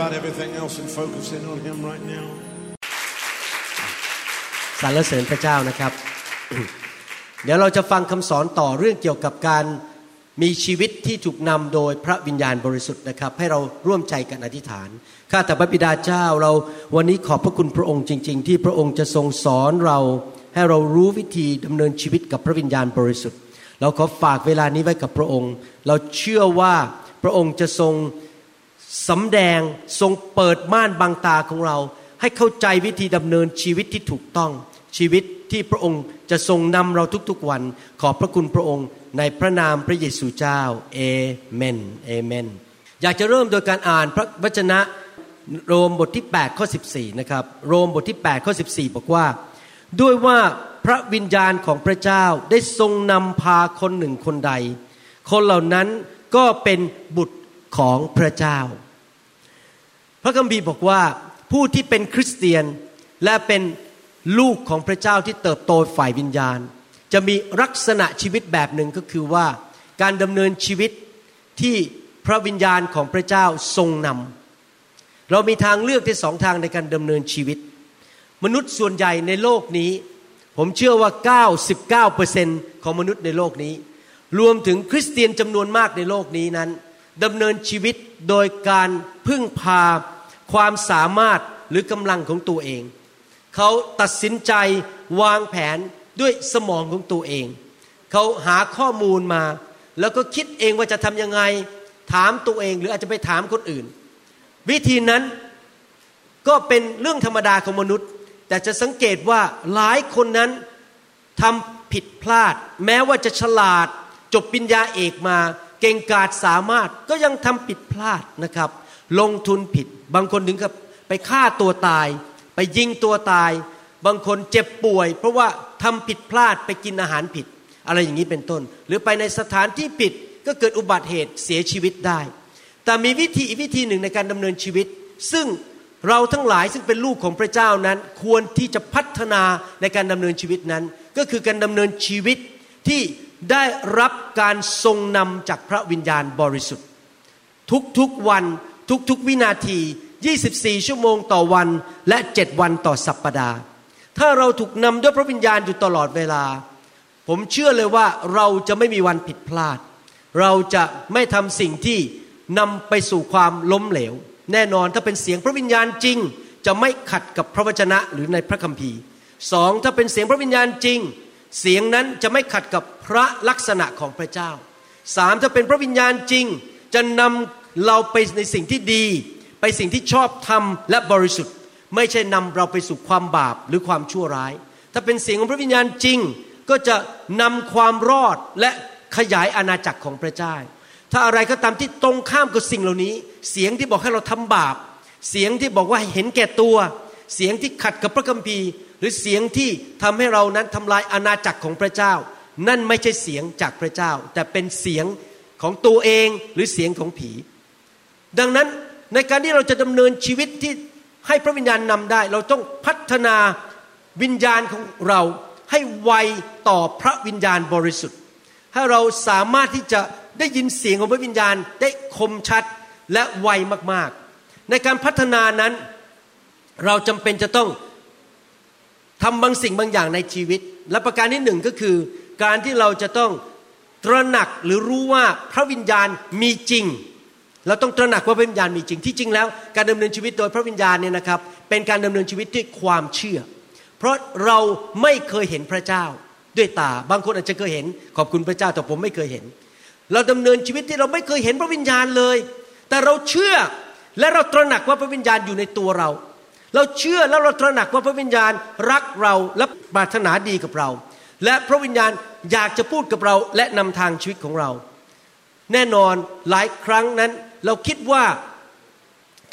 about everything else and focus in on Him right now. สรรเสริญพระเจ้านะครับ เดี๋ยวเราจะฟังคำสอนต่อเรื่องเกี่ยวกับการมีชีวิตที่ถูกนำโดยพระวิญญาณบริสุทธิ์นะครับ ให้เราร่วมใจกันอธิษฐานข้าแต่พระบิดาเจ้าเราวันนี้ขอบพระคุณพระองค์จริง ๆ ที่พระองค์จะทรงสอนเรา ให้เรารู้วิธีดำเนินชีวิตกับพระวิญญาณบริสุทธิ์ เราขอฝากเวลานี้ไว้กับพระองค์ เราเชื่อว่าพระองค์จะทรง สำแดงทรงเปิดม่านบังตาของเรา ให้เข้าใจวิธีดำเนินชีวิตที่ถูกต้อง ชีวิตที่พระองค์จะทรงนำเราทุกๆวัน ขอบพระคุณพระองค์ในพระนามพระเยซูเจ้าเอเมนเอเมน อยากจะเริ่มโดยการอ่านพระวจนะโรมบทที่8ข้อ14นะครับโรมบทที่8ข้อ14 บอกว่า ด้วยว่าพระวิญญาณของพระเจ้าได้ทรงนำพาคนหนึ่งคนใด คนเหล่านั้นก็เป็นบุตร ของพระเจ้า พระคัมภีร์บอกว่าผู้ที่เป็นคริสเตียนและเป็นลูกของพระเจ้าที่เติบโตฝ่ายวิญญาณ จะมีลักษณะชีวิตแบบหนึ่งก็คือว่าการดำเนินชีวิตที่พระวิญญาณของพระเจ้าทรงนำเรามีทางเลือกที่สองทางในการดำเนินชีวิต มนุษย์ส่วนใหญ่ในโลกนี้ ผมเชื่อว่า 99%ของมนุษย์ในโลกนี้ รวมถึงคริสเตียนจำนวนมากในโลกนี้นั้น ดำเนินชีวิตโดยการพึ่งพาความสามารถหรือกำลังของตัวเอง เขาตัดสินใจวางแผนด้วยสมองของตัวเอง เขาหาข้อมูลมา แล้วก็คิดเองว่าจะทำยังไง ถามตัวเองหรืออาจจะไปถามคนอื่น วิธีนั้นก็เป็นเรื่องธรรมดาของมนุษย์ แต่จะสังเกตว่าหลายคนนั้นทำผิดพลาด แม้ว่าจะฉลาดจบปริญญาเอกมา เก่งกาจสามารถก็ยังทำผิดพลาดนะครับ ลงทุนผิด บางคนถึงกับไปฆ่าตัวตาย ไปยิงตัวตาย บางคนเจ็บป่วย เพราะว่าทำผิดพลาดไปกินอาหารผิด อะไรอย่างนี้เป็นต้น หรือไปในสถานที่ผิดก็เกิดอุบัติเหตุเสียชีวิตได้ แต่มีวิธีอีกวิธีหนึ่งในการดำเนินชีวิต ซึ่งเราทั้งหลายซึ่งเป็นลูกของพระเจ้านั้น ควรที่จะพัฒนาในการดำเนินชีวิตนั้น ก็คือการดำเนินชีวิตที่ ได้รับการทรงนำจากพระวิญญาณบริสุทธิ์ ทุกๆวันทุกๆวินาที 24 ชั่วโมงต่อวันและ 7 วันต่อสัปปดาห์ ถ้าเราถูกนำด้วยพระวิญญาณอยู่ตลอดเวลา ผมเชื่อเลยว่าเราจะไม่มีวันผิดพลาด เราจะไม่ทำสิ่งที่นำไปสู่ความล้มเหลว แน่นอนถ้าเป็นเสียงพระวิญญาณจริง จะไม่ขัดกับพระวจนะหรือในพระคัมภีร์สองถ้าเป็นเสียงพระวิญญาณจริง เสียงนั้นจะไม่ขัดกับพระลักษณะของพระเจ้าสามถ้าเป็นพระวิญญาณจริง จะนำเราไปในสิ่งที่ดี ไปสิ่งที่ชอบธรรมและบริสุทธิ์ ไม่ใช่นำเราไปสู่ความบาปหรือความชั่วร้าย ถ้าเป็นเสียงของพระวิญญาณจริง ก็จะนำความรอดและขยายอาณาจักรของพระเจ้า ถ้าอะไรก็ตามที่ตรงข้ามกับสิ่งเหล่านี้ เสียงที่บอกให้เราทำบาป เสียงที่บอกว่าเห็นแก่ตัว เสียงที่ขัดกับพระคัมภีร์ หรือเสียงที่ทำให้เรานั้นทำลายอาณาจักรของพระเจ้า นั่นไม่ใช่เสียงจากพระเจ้า แต่เป็นเสียงของตัวเองหรือเสียงของผี ดังนั้นในการที่เราจะดำเนินชีวิตที่ให้พระวิญญาณนำได้ เราต้องพัฒนาวิญญาณของเราให้ไวต่อพระวิญญาณบริสุทธิ์ ให้เราสามารถที่จะได้ยินเสียงของพระวิญญาณได้คมชัดและไวมากๆ ในการพัฒนานั้น เราจำเป็นจะต้อง ทำบางสิ่งบางอย่างในชีวิต และประการที่หนึ่งก็คือ การที่เราจะต้องตระหนักหรือรู้ว่าพระวิญญาณมีจริง เราต้องตระหนักว่าพระวิญญาณมีจริงที่จริงแล้ว การดำเนินชีวิตโดยพระวิญญาณเนี่ยนะครับ เป็นการดำเนินชีวิตด้วยความเชื่อ เพราะเราไม่เคยเห็นพระเจ้าด้วยตา บางคนอาจจะเคยเห็น ขอบคุณพระเจ้าแต่ผมไม่เคยเห็น เราดำเนินชีวิตที่เราไม่เคยเห็นพระวิญญาณเลย แต่เราเชื่อและเราตระหนักว่าพระวิญญาณอยู่ในตัวเรา เราเชื่อแล้วเราตระหนักว่าพระวิญญาณรักเราและปรารถนาดีกับเรา และพระวิญญาณอยากจะพูดกับเราและนำทางชีวิตของเรา แน่นอนหลายครั้งนั้น เราคิดว่า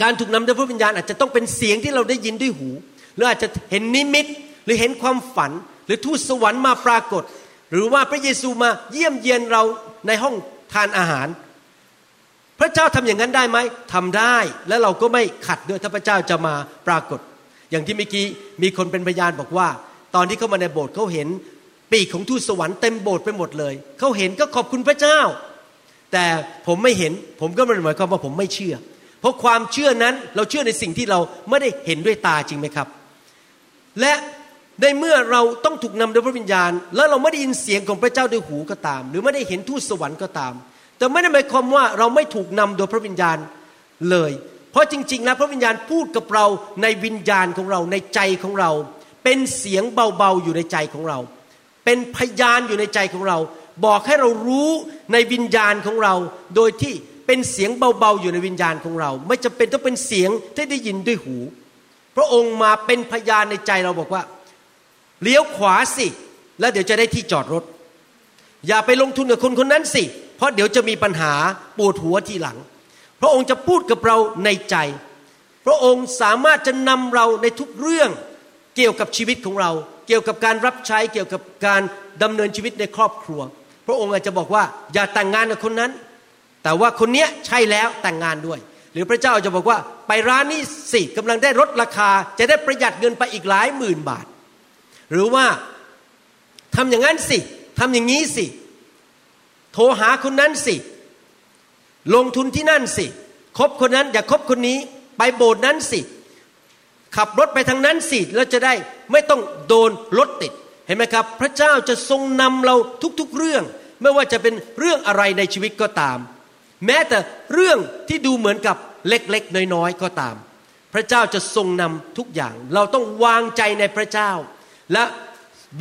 การถูกนำโดยพระวิญญาณอาจจะต้องเป็นเสียงที่เราได้ยินด้วยหู หรืออาจจะเห็นนิมิตหรือเห็นความฝัน หรือทูตสวรรค์มาปรากฏ หรือว่าพระเยซูมาเยี่ยมเยียนเราในห้องทานอาหาร พระเจ้าทำอย่างนั้นได้ไหมทำได้และเราก็ไม่ขัดด้วยถ้าพระเจ้าจะมาปรากฏ อย่างที่เมื่อกี้มีคนเป็นพยานบอกว่า ตอนที่เข้ามาในโบสถ์เขาเห็นปีกของทูตสวรรค์เต็มโบสถ์ไปหมดเลยเขาเห็นก็ขอบคุณพระเจ้า แต่ผมไม่เห็นผมก็ไม่หมายความว่าผมไม่เชื่อ เพราะความเชื่อนั้นเราเชื่อในสิ่งที่เราไม่ได้เห็นด้วยตาจริงไหมครับ และในเมื่อเราต้องถูกนำโดยพระวิญญาณ แล้วเราไม่ได้ยินเสียงของพระเจ้าด้วยหูก็ตาม หรือไม่ได้เห็นทูตสวรรค์ก็ตาม แต่ไม่ได้หมายความว่าเราไม่ถูกนำโดยพระวิญญาณเลย เพราะจริง ๆ แล้วพระวิญญาณพูดกับเราในวิญญาณของเราในใจของเรา เป็นเสียงเบาๆอยู่ในใจของเรา เป็นพยานอยู่ในใจของเรา บอกให้เรารู้ในวิญญาณของเรา โดยที่เป็นเสียงเบาๆอยู่ในวิญญาณของเรา ไม่จำเป็นต้องเป็นเสียงที่ได้ยินด้วยหู พระองค์มาเป็นพยานในใจเราบอกว่าเลี้ยวขวาสิ แล้วเดี๋ยวจะได้ที่จอดรถ อย่าไปลงทุนกับคนคนนั้นสิเเพราะเดี๋ยวจะมีปัญหาปวดหัวทีหลัง พระองค์จะพูดกับเราในใจ พระองค์สามารถจะนำเราในทุกเรื่องเกี่ยวกับชีวิตของเรา เกี่ยวกับการรับใช้เกี่ยวกับการดำเนินชีวิตในครอบครัว พระองค์อาจจะบอกว่าอย่าแต่งงานกับคนนั้น แต่ว่าคนนี้ใช่แล้วแต่งงานด้วย หรือพระเจ้าจะบอกว่าไปร้านนี้สิกำลังได้ลดราคาจะได้ประหยัดเงินไปอีกหลายหมื่นบาท หรือว่าทำอย่างนั้นสิทำอย่างนี้สิ โทรหาคนนั้นสิ ลงทุนที่นั่นสิ คบคนนั้นอย่าคบคนนี้ ไปโบสถ์นั้นสิ ขับรถไปทางนั้นสิ แล้วจะได้ไม่ต้องโดนรถติด เห็นไหมครับ พระเจ้าจะทรงนำเราทุกๆเรื่อง ไม่ว่าจะเป็นเรื่องอะไรในชีวิตก็ตาม แม้แต่เรื่องที่ดูเหมือนกับเล็กๆ น้อยๆ ก็ตาม พระเจ้าจะทรงนำทุกอย่าง เราต้องวางใจในพระเจ้า และ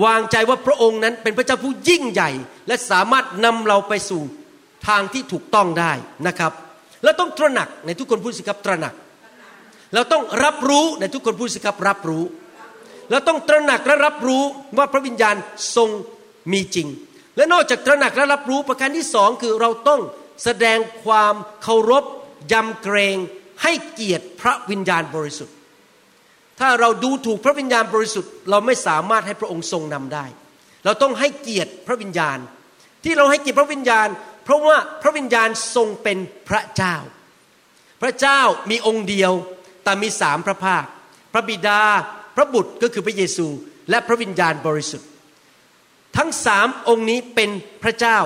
วางใจว่าพระองค์นั้นเป็นพระเจ้าผู้ยิ่งใหญ่ และสามารถนำเราไปสู่ทางที่ถูกต้องได้นะครับ แล้วต้องตระหนักในทุกคนพูดสิครับตระหนัก เราต้องรับรู้ในทุกคนพูดสิครับรับรู้ เราต้องตระหนักและรับรู้ว่าพระวิญญาณทรงมีจริง และนอกจากตระหนักและรับรู้ประการที่สองคือเราต้องแสดงความเคารพยำเกรงให้เกียรติพระวิญญาณบริสุทธิ์ ถ้าเราดูถูกพระวิญญาณบริสุทธิ์เราไม่สามารถให้พระองค์ทรงนำได้ เราต้องให้เกียรติพระวิญญาณ ที่เราให้เกียรติพระวิญญาณ เพราะว่าพระวิญญาณทรงเป็นพระเจ้า พระเจ้ามีองค์เดียวแต่มีสามพระภาค พระบิดา พระบุตรก็คือพระเยซู และพระวิญญาณบริสุทธิ์ ทั้งสามองค์นี้เป็นพระเจ้า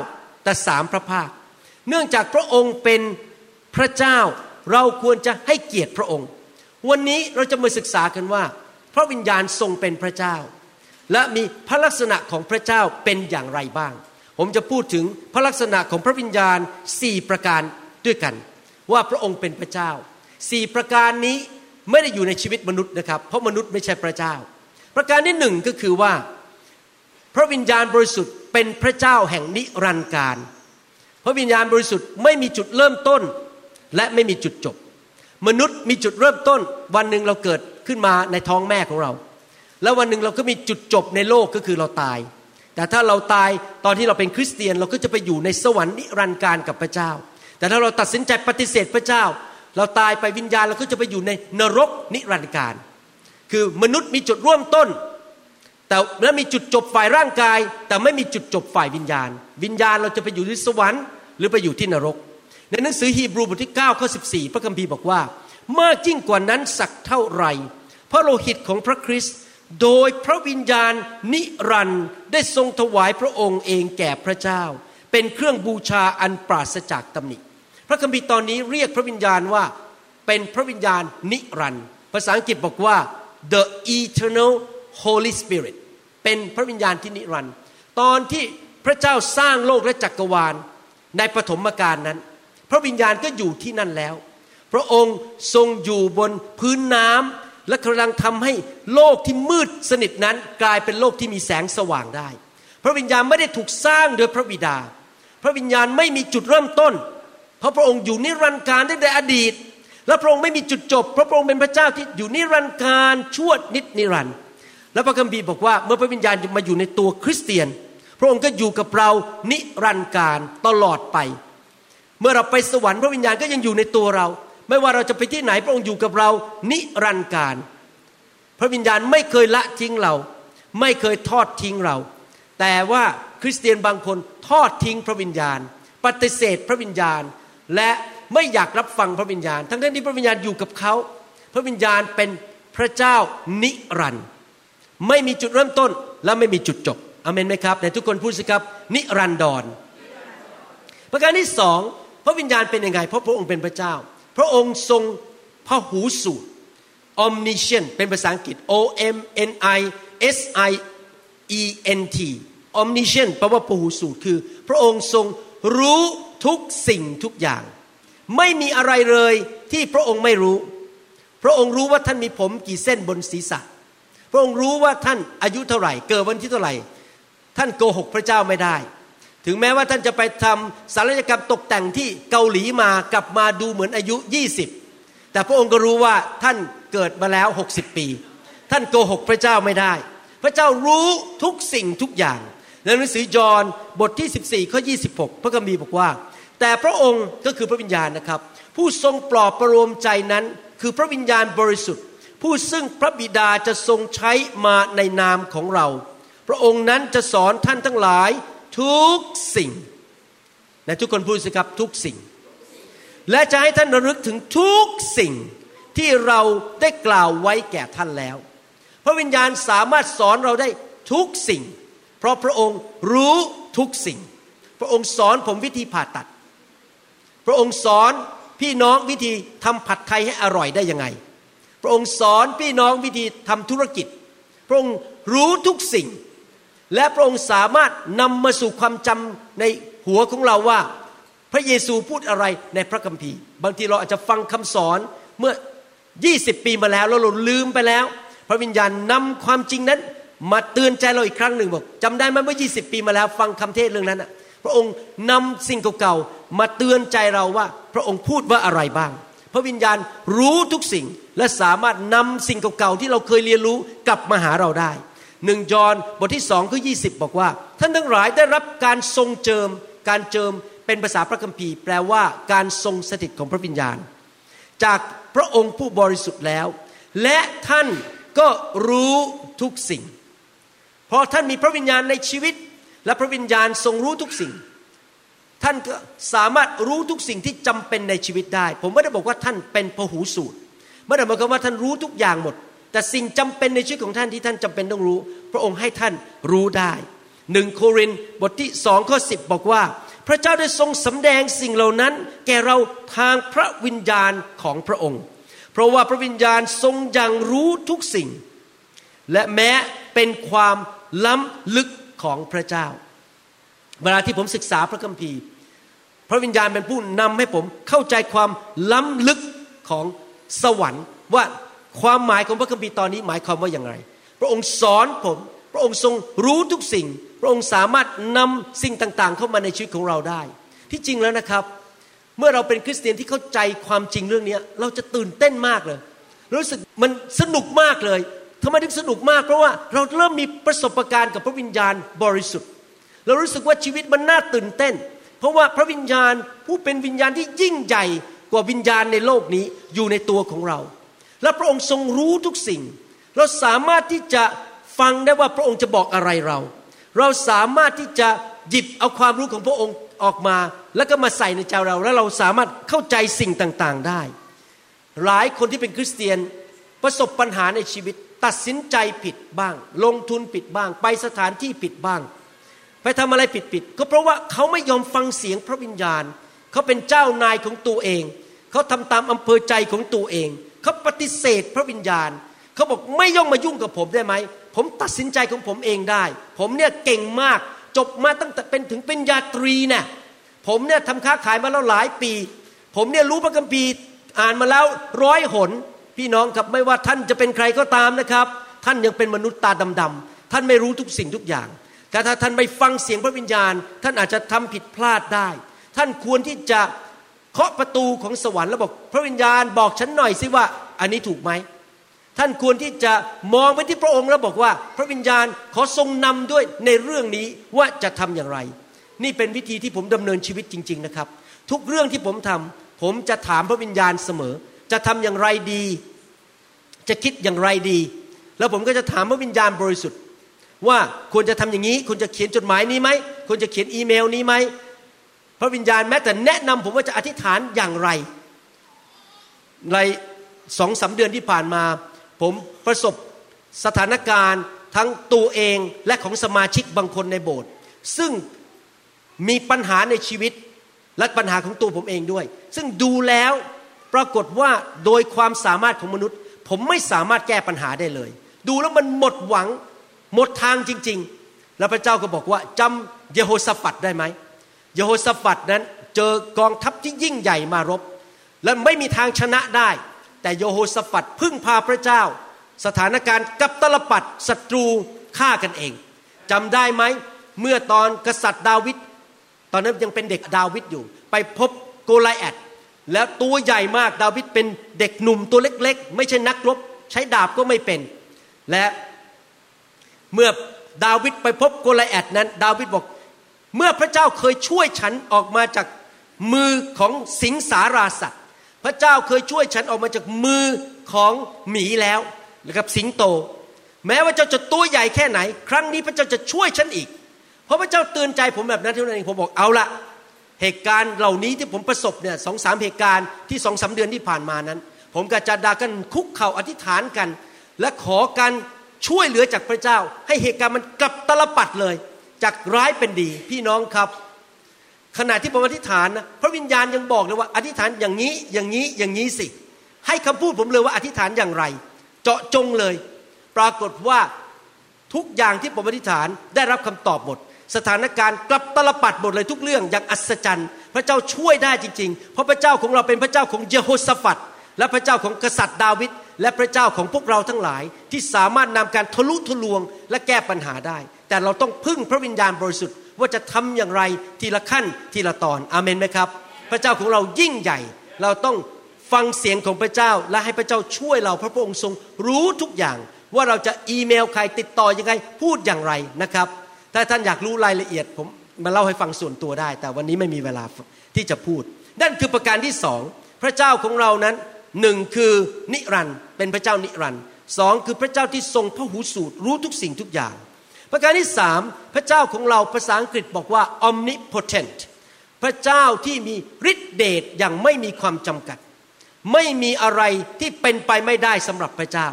แต่สามพระภาค เนื่องจากพระองค์เป็นพระเจ้าเราควรจะให้เกียรติพระองค์ วันนี้เราจะมาศึกษากันว่า พระวิญญาณทรงเป็นพระเจ้า และมีพระลักษณะของพระเจ้าเป็นอย่างไรบ้าง ผมจะพูดถึงพระลักษณะของพระวิญญาณสี่ประการด้วยกัน ว่าพระองค์เป็นพระเจ้าสี่ประการนี้ไม่ได้อยู่ในชีวิตมนุษย์นะครับ เพราะมนุษย์ไม่ใช่พระเจ้า ประการที่หนึ่งก็คือว่า พระวิญญาณบริสุทธิ์เป็นพระเจ้าแห่งนิรันดร์การ พระวิญญาณบริสุทธิ์ไม่มีจุดเริ่มต้นและไม่มีจุดจบ มนุษย์มีจุดเริ่มต้น วันหนึ่งเราเกิดขึ้นมาในท้องแม่ของเรา แล้ววันหนึ่งเราก็มีจุดจบในโลกก็คือเราตาย แต่ถ้าเราตายตอนที่เราเป็นคริสเตียนเราก็จะไปอยู่ในสวรรค์นิรันดร์การกับพระเจ้า แต่ถ้าเราตัดสินใจปฏิเสธพระเจ้า เราตายไปวิญญาณเราก็จะไปอยู่ในนรกนิรันดร์การ คือมนุษย์มีจุดร่วมต้น แต่แล้วมีจุดจบฝ่ายร่างกาย แต่ไม่มีจุดจบฝ่ายวิญญาณ วิญญาณเราจะไปอยู่ที่สวรรค์ หรือไปอยู่ที่นรก ในหนังสือฮีบรูบทที่9ข้อ14 พระคัมภีร์บอกว่า มากยิ่งกว่านั้นสักเท่าไรพระโลหิตของพระคริสต์โดยพระวิญญาณนิรันด์ได้ทรงถวายพระองค์เองแก่พระเจ้า เป็นเครื่องบูชาอันปราศจากตำหนิ พระคัมภีร์ตอนนี้เรียกพระวิญญาณว่าเป็นพระวิญญาณนิรันด์ภาษาอังกฤษบอกว่า the eternal Holy Spirit เป็นพระวิญญาณที่นิรันด์ตอนที่พระเจ้าสร้างโลกและจักรวาลในปฐมกาลนั้น พระวิญญาณก็อยู่ที่นั่นแล้ว พระองค์ทรงอยู่บนพื้นน้ำและกำลังทำให้โลกที่มืดสนิทนั้นกลายเป็นโลกที่มีแสงสว่างได้ พระวิญญาณไม่ได้ถูกสร้างโดยพระบิดา พระวิญญาณไม่มีจุดเริ่มต้น เพราะพระองค์อยู่นิรันดร์การตั้งแต่อดีต และพระองค์ไม่มีจุดจบ เพราะพระองค์เป็นพระเจ้าที่อยู่นิรันดร์การชั่วนิดนิรันดร์และพระคัมภีร์บอกว่าเมื่อพระวิญญาณมาอยู่ในตัวคริสเตียน พระองค์ก็อยู่กับเรานิรันดร์การตลอดไป เมื่อเราไปสวรรค์พระวิญญาณก็ยังอยู่ในตัวเรา ไม่ว่าเราจะไปที่ไหนพระองค์อยู่กับเรา นิรันดร์การ พระวิญญาณไม่เคยละทิ้งเรา ไม่เคยทอดทิ้งเรา แต่ว่าคริสเตียนบางคนทอดทิ้งพระวิญญาณ ปฏิเสธพระวิญญาณ และไม่อยากรับฟังพระวิญญาณ ทั้งที่พระวิญญาณอยู่กับเขา พระวิญญาณเป็นพระเจ้านิรันดร์ไม่มีจุดเริ่มต้นและไม่มีจุดจบอเมนไหมครับแต่ทุกคนพูดสิครับ นิรันดรประการที่สอง พระวิญญาณเป็นยังไง เพราะพระองค์เป็นพระเจ้า พระองค์ทรงพระหูสูตร omniscient เป็นภาษาอังกฤษ O M N I S I E N T omniscient แปลว่าพหูสูตรคือ พระองค์ทรงรู้ทุกสิ่งทุกอย่าง ไม่มีอะไรเลยที่พระองค์ไม่รู้ พระองค์รู้ว่าท่านมีผมกี่เส้นบนศีรษะ พระองค์รู้ว่าท่านอายุเท่าไหร่ เกิดวันที่เท่าไหร่ ท่านโกหกพระเจ้าไม่ได้ ถึงแม้ว่าท่านจะไปทำศัลยกรรมตกแต่งที่เกาหลีมากลับมาดูเหมือนอายุ 20 แต่พระองค์ก็รู้ว่าท่านเกิดมาแล้ว 60 ปี ท่านโกหกพระเจ้าไม่ได้ พระเจ้ารู้ทุกสิ่งทุกอย่างในหนังสือยอห์นบทที่ 14ข้อ26 พระคัมภีร์บอกว่า แต่พระองค์ก็คือพระวิญญาณนะครับ ผู้ทรงปลอบประโลมใจนั้น คือพระวิญญาณบริสุทธิ์ ผู้ซึ่งพระบิดาจะทรงใช้มาในนามของเรา พระองค์นั้นจะสอนท่านทั้งหลาย ทุกสิ่งและทุกคนพูดสิครับทุกสิ่ง และจะให้ท่านระลึกถึงทุกสิ่งที่เราได้กล่าวไว้แก่ท่านแล้ว พระวิญญาณสามารถสอนเราได้ทุกสิ่ง เพราะพระองค์รู้ทุกสิ่ง พระองค์สอนผมวิธีผ่าตัด พระองค์สอนพี่น้องวิธีทำผัดไทยให้อร่อยได้ยังไง พระองค์สอนพี่น้องวิธีทำธุรกิจ พระองค์รู้ทุกสิ่ง และพระองค์สามารถนำมาสู่ความจำในหัวของเราว่า พระเยซูพูดอะไรในพระคัมภีร์ บางทีเราอาจจะฟังคำสอนเมื่อ 20 ปีมาแล้วแล้วเราลืมไปแล้ว พระวิญญาณนำความจริงนั้น มาเตือนใจเราอีกครั้งหนึ่งบอกจำได้ไหมเมื่อ 20 ปีมาแล้ว ฟังคำเทศเรื่องนั้นพระองค์นำสิ่งเก่าๆมาเตือนใจเราว่า พระองค์พูดว่าอะไรบ้าง พระวิญญาณรู้ทุกสิ่งและสามารถนำสิ่งเก่าๆที่เราเคยเรียนรู้กลับมาหาเราได้ หนึ่งยอห์นบทที่สองข้อยีบอกว่า ท่านทั้งหลายได้รับการทรงเจิม การเจิมเป็นภาษาพระคัมภีร์ แปลว่าการทรงสถิตของพระวิญญาณ จากพระองค์ผู้บริสุทธิ์แล้ว และท่านก็รู้ทุกสิ่ง เพราะท่านมีพระวิญญาณในชีวิต และพระวิญญาณทรงรู้ทุกสิ่ง ท่านก็สามารถรู้ทุกสิ่งที่จำเป็นในชีวิตได้ ผมไม่ได้บอกว่าท่านเป็นพหูสูตรไม่ได้หมายความว่าท่านรู้ทุกอย่างหมด แต่สิ่งจำเป็นในชีวิตของท่านที่ท่านจำเป็นต้องรู้ พระองค์ให้ท่านรู้ได้หนึ่งโครินบทที่สองข้อสิบบอกว่า พระเจ้าได้ทรงสำแดงสิ่งเหล่านั้น แก่เราทางพระวิญญาณของพระองค์ เพราะว่าพระวิญญาณทรงยังรู้ทุกสิ่ง และแม้เป็นความล้ำลึกของพระเจ้า เวลาที่ผมศึกษาพระคัมภีร์ พระวิญญาณเป็นผู้นำให้ผมเข้าใจความล้ำลึกของสวรรค์ว่า ความหมายของพระคัมภีร์ตอนนี้หมายความว่าอย่างไร พระองค์สอนผม พระองค์ทรงรู้ทุกสิ่ง พระองค์สามารถนำสิ่งต่างๆ เข้ามาในชีวิตของเราได้ ที่จริงแล้วนะครับ เมื่อเราเป็นคริสเตียนที่เข้าใจความจริงเรื่องนี้เราจะตื่นเต้นมากเลย รู้สึกมันสนุกมากเลยทำไมถึงสนุกมากเพราะว่าเราเริ่มมีประสบการณ์กับพระวิญญาณบริสุทธิ์ เรารู้สึกว่าชีวิตมันน่าตื่นเต้น เพราะว่าพระวิญญาณผู้เป็นวิญญาณที่ยิ่งใหญ่กว่าวิญญาณในโลกนี้อยู่ในตัวของเรา และพระองค์ทรงรู้ทุกสิ่ง เราสามารถที่จะฟังได้ว่าพระองค์จะบอกอะไรเรา เราสามารถที่จะหยิบเอาความรู้ของพระองค์ออกมา แล้วก็มาใส่ในใจเรา แล้วเราสามารถเข้าใจสิ่งต่างๆได้ หลายคนที่เป็นคริสเตียนประสบปัญหาในชีวิต ตัดสินใจผิดบ้าง ลงทุนผิดบ้าง ไปสถานที่ผิดบ้าง ไปทำอะไรผิดๆก็เพราะว่าเขาไม่ยอมฟังเสียงพระวิญญาณ เขาเป็นเจ้านายของตัวเอง เขาทำตามอำเภอใจของตัวเอง เขาปฏิเสธพระวิญญาณ เขาบอกไม่ย่องมายุ่งกับผมได้ไหม ผมตัดสินใจของผมเองได้ ผมเนี่ยเก่งมากจบมาตั้งแต่เป็นถึงเป็นญาตรีเนี่ยผมเนี่ยทำค้าขายมาแล้วหลายปี ผมเนี่ยรู้พระคัมภีร์อ่านมาแล้วร้อยหน พี่น้องครับไม่ว่าท่านจะเป็นใครก็ตามนะครับ ท่านยังเป็นมนุษย์ตาดำๆท่านไม่รู้ทุกสิ่งทุกอย่าง แต่ถ้าท่านไม่ฟังเสียงพระวิญญาณ ท่านอาจจะทำผิดพลาดได้ ท่านควรที่จะาะประตูของสวรรค์แล้วบอก พระวิญญาณบอกฉันหน่อยสิว่า อันนี้ถูกไหม ท่านควรที่จะมองไปที่พระองค์แล้วบอกว่า พระวิญญาณขอทรงนำด้วยในเรื่องนี้ว่าจะทำอย่างไร นี่เป็นวิธีที่ผมดำเนินชีวิตจริง ๆนะครับ ทุกเรื่องที่ผมทำผมจะถามพระวิญญาณเสมอ จะทำอย่างไรดี จะคิดอย่างไรดี แล้วผมก็จะถามพระวิญญาณบริสุทธิ์ ว่าควรจะทำอย่างนี้ควรจะเขียนจดหมายนี้ไหมควรจะเขียนอีเมลนี้ไหม พระวิญญาณแม้แต่แนะนำผมว่าจะอธิษฐานอย่างไร ในสองสาเดือนที่ผ่านมา ผมประสบสถานการณ์ทั้งตัวเองและของสมาชิกบางคนในโบสถ์ซึ่งมีปัญหาในชีวิตและปัญหาของตัวผมเองด้วย ซึ่งดูแล้วปรากฏว่าโดยความสามารถของมนุษย์ ผมไม่สามารถแก้ปัญหาได้เลย ดูแล้วมันหมดหวังหมดทางจริง ๆ แล้วพระเจ้าก็บอกว่าจำเยโฮสฟัดได้ไหม เยโฮสฟัดนั้นเจอกองทัพที่ยิ่งใหญ่มารบ และไม่มีทางชนะได้ แต่โยโฮสฟัดพึ่งพาพระเจ้า สถานการณ์กับตลปัดศัตรูฆ่ากันเองจำได้ไหมเมื่อตอนกษัตริย์ดาวิดตอนนั้นยังเป็นเด็กดาวิดอยู่ ไปพบโกลแอดแล้วตัวใหญ่มากดาวิดเป็นเด็กหนุ่มตัวเล็กๆ ไม่ใช่นักรบ ใช้ดาบก็ไม่เป็น และเมื่อดาวิดไปพบโกลแอดนั้น ดาวิดบอก เมื่อพระเจ้าเคยช่วยฉันออกมาจากมือของสิงสาราสัตว์ พระเจ้าเคยช่วยฉันออกมาจากมือของหมีแล้วนะครับสิงโต แม้ว่าเจ้าจะตัวใหญ่แค่ไหน ครั้งนี้พระเจ้าจะช่วยฉันอีก เพราะพระเจ้าเตือนใจผมแบบนั้นเที่นั่นเองผมบอกเอาละเหตุการณ์เหล่านี้ที่ผมประสบเนี่ยสองสามเหตุการณ์ที่สองสาเดือนที่ผ่านมานั้น ผมกับจาดากันคุกเข่าอธิษฐานกัน และขอการช่วยเหลือจากพระเจ้า ให้เหตุการณ์มันกลับตลปัดเลย จากร้ายเป็นดีพี่น้องครับ ขณะที่ผมอธิษฐานนะพระวิญญาณยังบอกเลยว่าอธิษฐานอย่างนี้อย่างนี้อย่างนี้สิ ให้คำพูดผมเลยว่าอธิษฐานอย่างไร เจาะจงเลย ปรากฏว่าทุกอย่างที่ผมอธิษฐานได้รับคำตอบหมด สถานการณ์กลับตลปัดหมดเลยทุกเรื่องอย่างอัศจรรย์ พระเจ้าช่วยได้จริง ๆ เพราะพระเจ้าของเราเป็นพระเจ้าของเยโฮสฟัดและพระเจ้าของกษัตริย์ดาวิดและพระเจ้าของพวกเราทั้งหลายที่สามารถนำการทะลุทะลวงและแก้ปัญหาได้ แต่เราต้องพึ่งพระวิญญาณบริสุทธิ์ว่าจะทำอย่างไรทีละขั้นทีละตอนอาเมนไหมครับ พระเจ้าของเรายิ่งใหญ่ เราต้องฟังเสียงของพระเจ้าและให้พระเจ้าช่วยเราพระพองค์ทรงรู้ทุกอย่าง ว่าเราจะอีเมลใครติดต่อยังไงพูดอย่างไรนะครับ ถ้าท่านอยากรู้รายละเอียดผมมาเล่าให้ฟังส่วนตัวได้ แต่วันนี้ไม่มีเวลาที่จะพูด นั่นคือประการที่สองพระเจ้าของเรานั้นหนึ่งคือนิรันเป็นพระเจ้านิรันสองคือพระเจ้าที่ทรงพระหูสูตรรู้ทุกสิ่งทุกอย่าง ประการที่สามพระเจ้าของเราภาษาอังกฤษบอกว่า omnipotent พระเจ้าที่มีฤทธิเดชอย่างไม่มีความจำกัด ไม่มีอะไรที่เป็นไปไม่ได้สำหรับพระเจ้า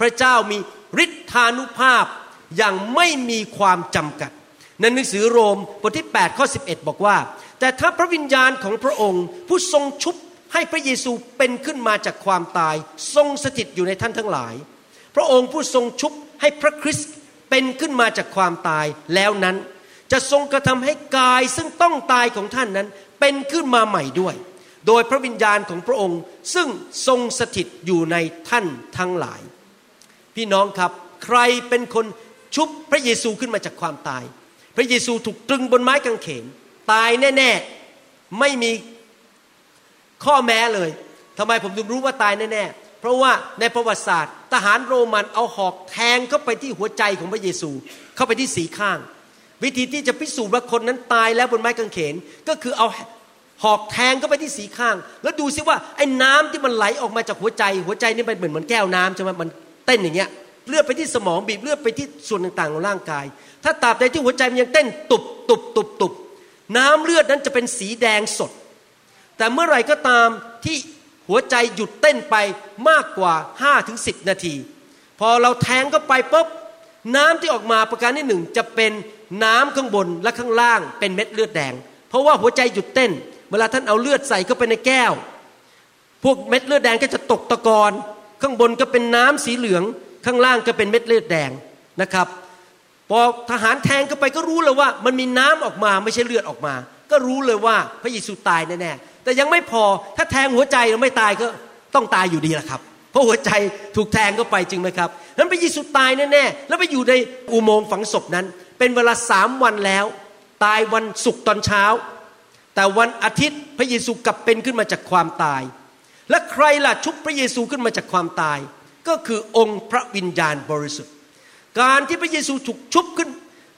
พระเจ้ามีฤทธานุภาพอย่างไม่มีความจำกัดในหนังสือโรมบทที่8ข้อ11 บอกว่า แต่ถ้าพระวิญญาณของพระองค์ ผู้ทรงชุบให้พระเยซูเป็นขึ้นมาจากความตาย ทรงสถิตอยู่ในท่านทั้งหลาย พระองค์ผู้ทรงชุบให้พระคริสต์ เป็นขึ้นมาจากความตายแล้วนั้น จะทรงกระทำให้กายซึ่งต้องตายของท่านนั้น เป็นขึ้นมาใหม่ด้วย โดยพระวิญญาณของพระองค์ซึ่งทรงสถิตอยู่ในท่านทั้งหลาย พี่น้องครับ ใครเป็นคนชุบพระเยซูขึ้นมาจากความตาย พระเยซูถูกตรึงบนไม้กางเขน ตายแน่ ๆ ไม่มีข้อแม้เลยทำไมผมถึงรู้ว่าตายแน่ๆ เพราะว่าในประวัติศาสตร์ ทหารโรมันเอาหอกแทงเข้าไปที่หัวใจของพระเยซู เข้าไปที่สีข้าง วิธีที่จะพิสูจน์ว่าคนนั้นตายแล้วบนไม้กางเขน ก็คือเอาหอกแทงเข้าไปที่สีข้าง แล้วดูซิว่าไอ้น้ำที่มันไหลออกมาจากหัวใจหัวใจนี่เป็นเหมือนเหมือนแก้วน้ำใช่ไหมมันเต้นอย่างเงี้ยเลือดไปที่สมองบีบเลือดไปที่ส่วนต่างๆของร่างกาย ถ้าตราบใดที่หัวใจมันยังเต้นตุบตุบตุบตุบน้ำเลือดนั้นจะเป็นสีแดงสด แต่เมื่อไหร่ก็ตามที่ หัวใจหยุดเต้นไปมากกว่า5ถึง10 นาที พอเราแทงเข้าไปปุ๊บน้ำที่ออกมาประการที่หนึ่งจะเป็นน้ำข้างบนและข้างล่างเป็นเม็ดเลือดแดง เพราะว่าหัวใจหยุดเต้น เวลาท่านเอาเลือดใส่เข้าไปในแก้ว พวกเม็ดเลือดแดงก็จะตกตะกอนข้างบนก็เป็นน้ำสีเหลือง ข้างล่างก็เป็นเม็ดเลือดแดงนะครับพอทหารแทงเข้าไปก็รู้เลยว่า มันมีน้ำออกมาไม่ใช่เลือดออกมา ก็รู้เลยว่าพระเยซูตายแน่ๆ แต่ยังไม่พอถ้าแทงหัวใจเราไม่ตายก็ต้องตายอยู่ดีละครับ เพราะหัวใจถูกแทงเข้าไปจริงไหมครับนั้นพระเยซูตายแน่ๆแล้วไปอยู่ในอุโมงค์ฝังศพนั้น เป็นเวลาสามวันแล้ว ตายวันศุกร์ตอนเช้า แต่วันอาทิตย์พระเยซูกลับเป็นขึ้นมาจากความตาย และใครล่ะชุบพระเยซูขึ้นมาจากความตาย ก็คือองค์พระวิญญาณบริสุทธิ์ การที่พระเยซูถูกชุบขึ้น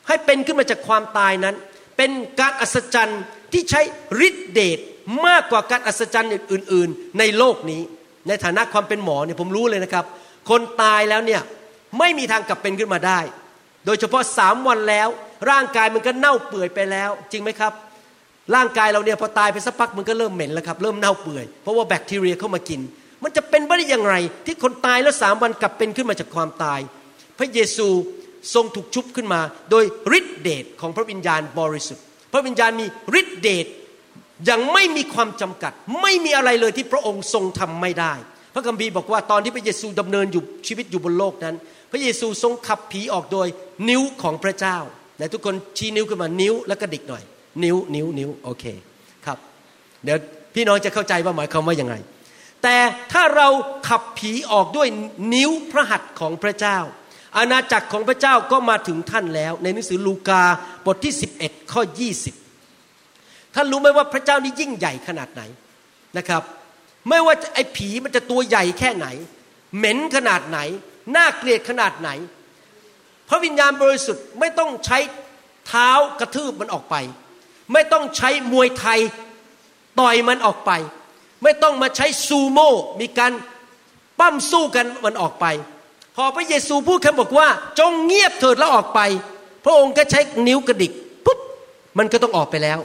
ให้เป็นขึ้นมาจากความตายนั้น เป็นการอัศจรรย์ ที่ใช้ฤทธิเดชมากกว่าการอัศจรรย์อื่น ๆ ในโลกนี้ ในฐานะความเป็นหมอเนี่ยผมรู้เลยนะครับ คนตายแล้วเนี่ยไม่มีทางกลับเป็นขึ้นมาได้ โดยเฉพาะสามวันแล้ว ร่างกายมันก็เน่าเปื่อยไปแล้ว จริงไหมครับ ร่างกายเราเนี่ยพอตายไปสักพักมันก็เริ่มเหม็นแล้วครับ เริ่มเน่าเปื่อยเพราะว่าแบคทีเรียเข้ามากิน มันจะเป็นไปได้อย่างไร ที่คนตายแล้วสามวันกลับเป็นขึ้นมาจากความตาย พระเยซูทรงถูกชุบขึ้นมา โดยฤทธิเดชของพระวิญญาณบริสุทธิ์ พระวิญญาณมีฤทธิเดชยังไม่มีความจำกัด ไม่มีอะไรเลยที่พระองค์ทรงทำไม่ได้ พระคัมภีร์บอกว่าตอนที่พระเยซูดำเนินอยู่ชีวิตอยู่บนโลกนั้น พระเยซูทรงขับผีออกโดยนิ้วของพระเจ้าไหนทุกคนชี้นิ้วขึ้นมานิ้วแล้วก็ดิกหน่อย นิ้วนิ้วนิ้วโอเคครับ เดี๋ยวพี่น้องจะเข้าใจว่าหมายความว่ายังไง แต่ถ้าเราขับผีออกด้วยนิ้วพระหัตถ์ของพระเจ้า อาณาจักรของพระเจ้าก็มาถึงท่านแล้ว ในหนังสือลูกาบทที่ 11 ข้อ 20 ท่านรู้ไหมว่าพระเจ้านี่ยิ่งใหญ่ขนาดไหนนะครับ ไม่ว่าไอ้ผีมันจะตัวใหญ่แค่ไหน เหม็นขนาดไหน น่าเกลียดขนาดไหน พระวิญญาณบริสุทธิ์ไม่ต้องใช้เท้ากระทืบมันออกไป ไม่ต้องใช้มวยไทยต่อยมันออกไป ไม่ต้องมาใช้ซูโม่มีการปั้มสู้กันมันออกไป พอพระเยซูพูดคำบอกว่าจงเงียบเถิดแล้วออกไป พระองค์ก็ใช้นิ้วกระดิกปุ๊บมันก็ต้องออกไปแล้ว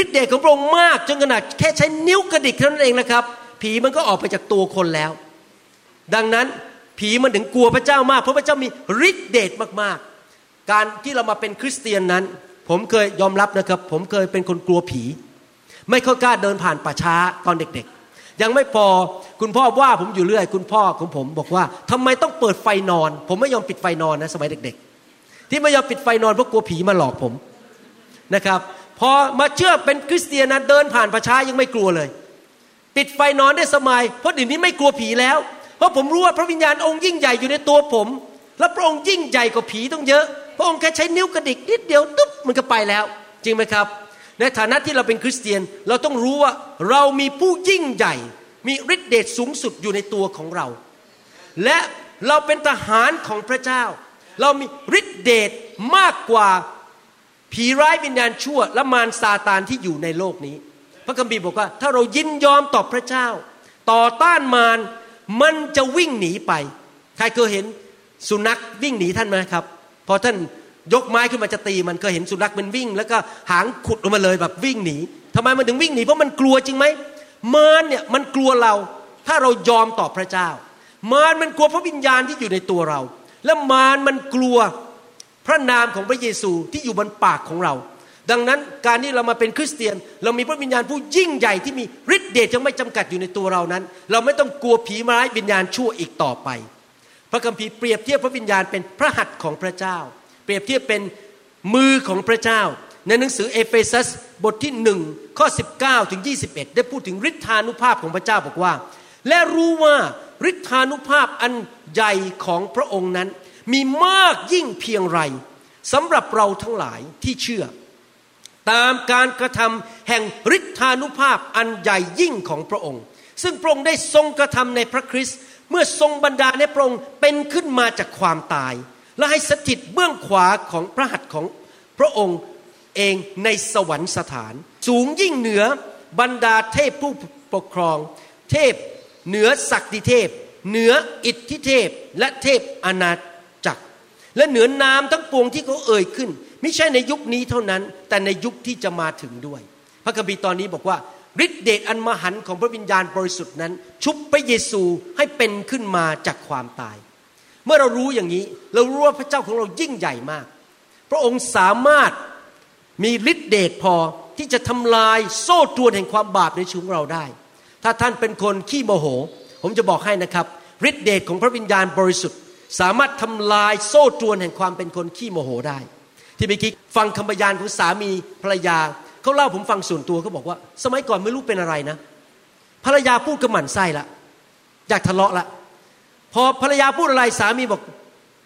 ฤทธิ์เดชของพระองค์มากจนขนาดแค่ใช้นิ้วกระดิกเท่านั้นเองนะครับ ผีมันก็ออกไปจากตัวคนแล้ว ดังนั้นผีมันถึงกลัวพระเจ้ามาก เพราะพระเจ้ามีฤทธิ์เดชมากๆ การที่เรามาเป็นคริสเตียนนั้น ผมเคยยอมรับนะครับ ผมเคยเป็นคนกลัวผี ไม่ค่อยกล้าเดินผ่านป่าช้าตอนเด็ก ยังไม่พอคุณพ่อว่าผมอยู่เรื่อย คุณพ่อของผมบอกว่าทำไมต้องเปิดไฟนอน ผมไม่ยอมปิดไฟนอนนะสมัยเด็ก ๆ ที่ไม่ยอมปิดไฟนอนเพราะกลัวผีมาหลอกผมนะครับพอมาเชื่อเป็นคริสเตียนนะเดินผ่านป่าช้ายังไม่กลัวเลย ปิดไฟนอนได้สบายเพราะเดี๋ยวนี้ไม่กลัวผีแล้ว เพราะผมรู้ว่าพระวิญญาณองค์ยิ่งใหญ่อยู่ในตัวผม และพระองค์ยิ่งใหญ่กว่าผีต้องเยอะ พระองค์แค่ใช้นิ้วกระดิกนิดเดียวตุ๊บมันก็ไปแล้ว จริงไหมครับ ในฐานะที่เราเป็นคริสเตียนเราต้องรู้ว่าเรามีผู้ยิ่งใหญ่ มีฤทธิเดชสูงสุดอยู่ในตัวของเรา และเราเป็นทหารของพระเจ้า เรามีฤทธิเดชมากกว่าผีร้ายวิญญาณชั่ว และมารซาตานที่อยู่ในโลกนี้ พระคัมภีร์บอกว่า ถ้าเรายินยอมต่อพระเจ้า ต่อต้านมารมันจะวิ่งหนีไป ใครเคยเห็นสุนัขวิ่งหนีท่านไหมครับ พอท่าน ยกไม้ขึ้นมาจะตีมันก็เห็นสุนัขมันวิ่ง แล้วก็หางขุดออกมาเลยแบบวิ่งหนีทำไมมันถึงวิ่งหนีเพราะมันกลัวจริงไหมมารเนี่ยมันกลัวเรา ถ้าเรายอมต่อพระเจ้า มารมันกลัวพระวิญญาณที่อยู่ในตัวเรา และมารมันกลัวพระนามของพระเยซูที่อยู่บนปากของเรา ดังนั้นการที่เรามาเป็นคริสเตียน เรามีพระวิญญาณผู้ยิ่งใหญ่ที่มีฤทธิ์เดชอย่างไม่จำกัดอยู่ในตัวเรานั้น เราไม่ต้องกลัวผีร้ายวิญญาณชั่วอีกต่อไป พระคัมภีร์เปรียบเทียบพระวิญญาณเป็นพระหัตถ์ของพระเจ้า เปรียบเทียบเป็นมือของพระเจ้า ในหนังสือเอเฟซัสบทที่หนึ่งข้อ 19ถึง21 ได้พูดถึงฤทธานุภาพของพระเจ้าบอกว่า และรู้ว่าฤทธานุภาพอันใหญ่ของพระองค์นั้น มีมากยิ่งเพียงไรสำหรับเราทั้งหลายที่เชื่อ ตามการกระทำแห่งฤทธานุภาพอันใหญ่ยิ่งของพระองค์ ซึ่งพระองค์ได้ทรงกระทำในพระคริสต์เมื่อทรงบรรดาในพระองค์เป็นขึ้นมาจากความตาย และให้สถิตเบื้องขวาของพระหัตถ์ของพระองค์เองในสวรรคสถาน สูงยิ่งเหนือบรรดาเทพผู้ปกครอง เทพเหนือศักดิเทพ เหนืออิทธิเทพและเทพอาณาจักร และเหนือนามทั้งปวงที่เขาเอ่ยขึ้น ไม่ใช่ในยุคนี้เท่านั้น แต่ในยุคที่จะมาถึงด้วย พระคัมภีร์ตอนนี้บอกว่าฤทธิเดชอันมหันต์ของพระวิญญาณบริสุทธิ์นั้น ชุบพระเยซูให้เป็นขึ้นมาจากความตาย เมื่อเรารู้อย่างนี้ เรารู้ว่าพระเจ้าของเรายิ่งใหญ่มาก พระองค์สามารถมีฤทธิเดชพอที่จะทำลายโซ่ตรวนแห่งความบาปในชีวิตเราได้ ถ้าท่านเป็นคนขี้โมโห ผมจะบอกให้นะครับฤทธิเดชของพระวิญญาณบริสุทธิ์ สามารถทำลายโซ่ตรวนแห่งความเป็นคนขี้โมโหได้ ที่เมื่อกี้ฟังคำพยานของสามีภรรยาเขาเล่าผมฟังส่วนตัวเขาบอกว่า สมัยก่อนไม่รู้เป็นอะไรนะ ภรรยาพูดกระหม่นไส้ละอยากทะเลาะละ พอภรรยาพูดอะไรสามีบอก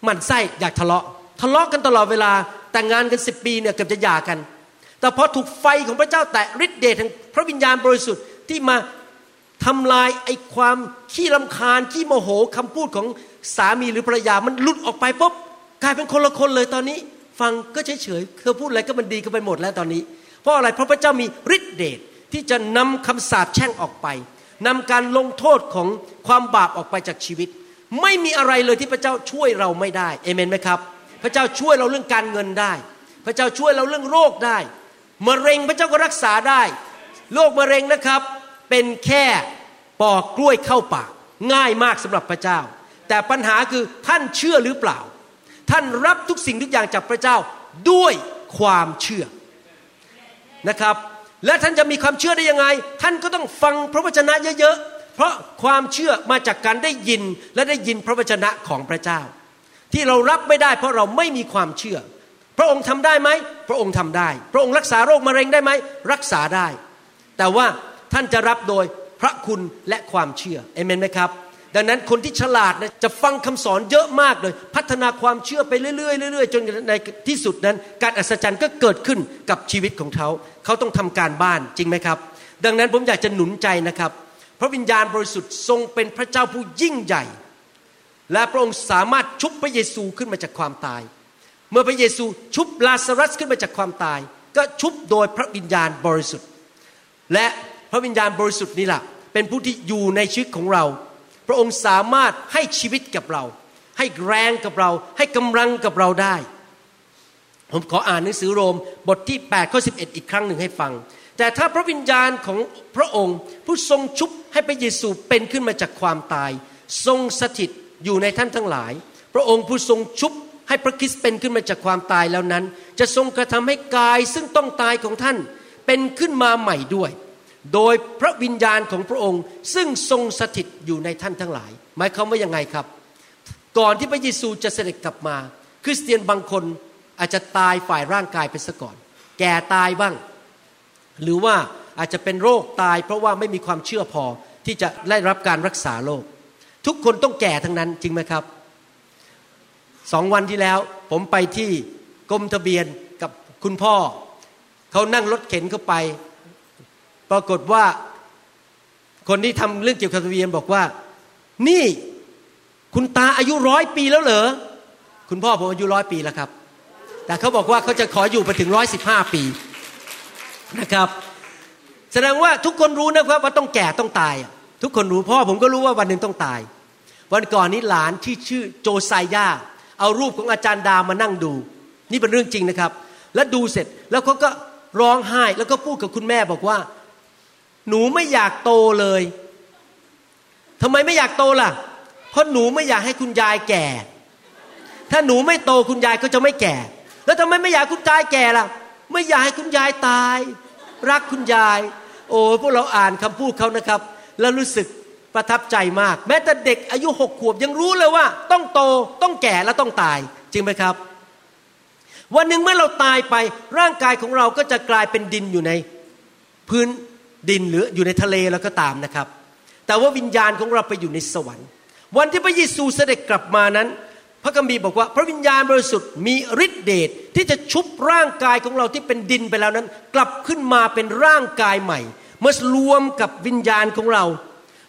หมั่นไส้อยากทะเลาะ ทะเลาะกันตลอดเวลาแต่งงานกันสิบปีเนี่ยเกือบจะหย่ากัน แต่พอถูกไฟของพระเจ้าแตะฤทธิเดชแห่งพระวิญญาณบริสุทธิ์ที่มาทำลายไอ้ความขี้ลำคาญขี้โมโหคำพูดของสามีหรือภรรยามันหลุดออกไปปุ๊บกลายเป็นคนละคนเลยตอนนี้ ฟังก็เฉยเฉยเธอพูดอะไรก็มันดีก็ไปหมดแล้วตอนนี้ เพราะอะไรเพราะพระเจ้ามีฤทธิเดชที่จะนำคำสาปแช่งออกไปนำการลงโทษของความบาปออกไปจากชีวิต ไม่มีอะไรเลยที่พระเจ้าช่วยเราไม่ได้เอเมนไหมครับ พระเจ้าช่วยเราเรื่องการเงินได้ พระเจ้าช่วยเราเรื่องโรคได้มะเร็งพระเจ้าก็รักษาได้โรคมะเร็งนะครับ เป็นแค่ปอกกล้วยเข้าปากง่ายมากสำหรับพระเจ้า แต่ปัญหาคือท่านเชื่อหรือเปล่า ท่านรับทุกสิ่งทุกอย่างจากพระเจ้าด้วยความเชื่อนะครับ และท่านจะมีความเชื่อได้ยังไง ท่านก็ต้องฟังพระวจนะเยอะๆ เพราะความเชื่อมาจากการได้ยินและได้ยินพระวจนะของพระเจ้า ที่เรารับไม่ได้เพราะเราไม่มีความเชื่อ พระองค์ทำได้ไหม พระองค์ทำได้ พระองค์รักษาโรคมะเร็งได้ไหม รักษาได้ แต่ว่าท่านจะรับโดยพระคุณและความเชื่อเอเมนไหมครับ ดังนั้นคนที่ฉลาดนะจะฟังคำสอนเยอะมากเลย พัฒนาความเชื่อไปเรื่อยๆเรื่อยๆจนในที่สุดนั้น การอัศจรรย์ก็เกิดขึ้นกับชีวิตของเขา เขาต้องทำการบ้านจริงไหมครับ ดังนั้นผมอยากจะหนุนใจนะครับ พระวิญญาณบริสุทธิ์ทรงเป็นพระเจ้าผู้ยิ่งใหญ่ และพระองค์สามารถชุบพระเยซูขึ้นมาจากความตาย เมื่อพระเยซูชุบลาซารัสขึ้นมาจากความตาย ก็ชุบโดยพระวิญญาณบริสุทธิ์ และพระวิญญาณบริสุทธิ์นี่แหละเป็นผู้ที่อยู่ในชีวิตของเรา พระองค์สามารถให้ชีวิตกับเรา ให้แรงกับเรา ให้กำลังกับเราได้ ผมขออ่านหนังสือโรมบทที่8ข้อ11 อีกครั้งหนึ่งให้ฟัง แต่ถ้าพระวิญญาณของพระองค์ ผู้ทรงชุบให้พระเยซูเป็นขึ้นมาจากความตาย ทรงสถิตอยู่ในท่านทั้งหลาย พระองค์ผู้ทรงชุบให้พระคริสต์เป็นขึ้นมาจากความตายแล้วนั้น จะทรงกระทำให้กายซึ่งต้องตายของท่านเป็นขึ้นมาใหม่ด้วย โดยพระวิญญาณของพระองค์ซึ่งทรงสถิตอยู่ในท่านทั้งหลาย หมายความว่ายังไงครับ ก่อนที่พระเยซูจะเสด็จกลับมา คริสเตียนบางคนอาจจะตายฝ่ายร่างกายไปซะก่อน แก่ตายบ้าง หรือว่าอาจจะเป็นโรคตาย เพราะว่าไม่มีความเชื่อพอที่จะได้รับการรักษาโรคทุกคนต้องแก่ทั้งนั้นจริงไหมครับสองวันที่แล้ว ผมไปที่กรมทะเบียนกับคุณพ่อ เขานั่งรถเข็นเข้าไป ปรากฏว่าคนที่ทำเรื่องเกี่ยวกับทะเบียนบอกว่า นี่คุณตาอายุร้อยปีแล้วเหรอคุณพ่อผมอายุร้อยปีแล้วครับ แต่เขาบอกว่าเขาจะขออยู่ไปถึงร้อยสิบห้าปี นะครับ แสดงว่าทุกคนรู้นะครับว่าต้องแก่ต้องตาย ทุกคนรู้พ่อผมก็รู้ว่าวันหนึ่งต้องตาย วันก่อนนี้หลานที่ชื่อโจไซยาเอารูปของอาจารย์ดามานั่งดู นี่เป็นเรื่องจริงนะครับ แล้วดูเสร็จแล้วเขาก็ร้องไห้แล้วก็พูดกับคุณแม่บอกว่า หนูไม่อยากโตเลยทำไมไม่อยากโตล่ะ เพราะหนูไม่อยากให้คุณยายแก่ ถ้าหนูไม่โตคุณยายก็จะไม่แก่ แล้วทำไมไม่อยากคุณยายแก่ล่ะ ไม่อยากให้คุณยายตาย รักคุณยาย โอ้พวกเราอ่านคำพูดเขานะครับ แล้วรู้สึกประทับใจมาก แม้แต่เด็กอายุหกขวบยังรู้เลยว่า ต้องโตต้องแก่แล้วต้องตาย จริงไหมครับ วันหนึ่งเมื่อเราตายไปร่างกายของเราก็จะกลายเป็นดินอยู่ใน พื้นดินหรืออยู่ในทะเลแล้วก็ตามนะครับ แต่ว่าวิญญาณของเราไปอยู่ในสวรรค์ วันที่พระเยซูเสด็จกลับมานั้น พระคัมภีร์บอกว่าพระวิญญาณบริสุทธิ์มีฤทธิเดชที่จะชุบร่างกายของเราที่เป็นดินไปแล้วนั้น กลับขึ้นมาเป็นร่างกายใหม่ เมื่อรวมกับวิญญาณของเรา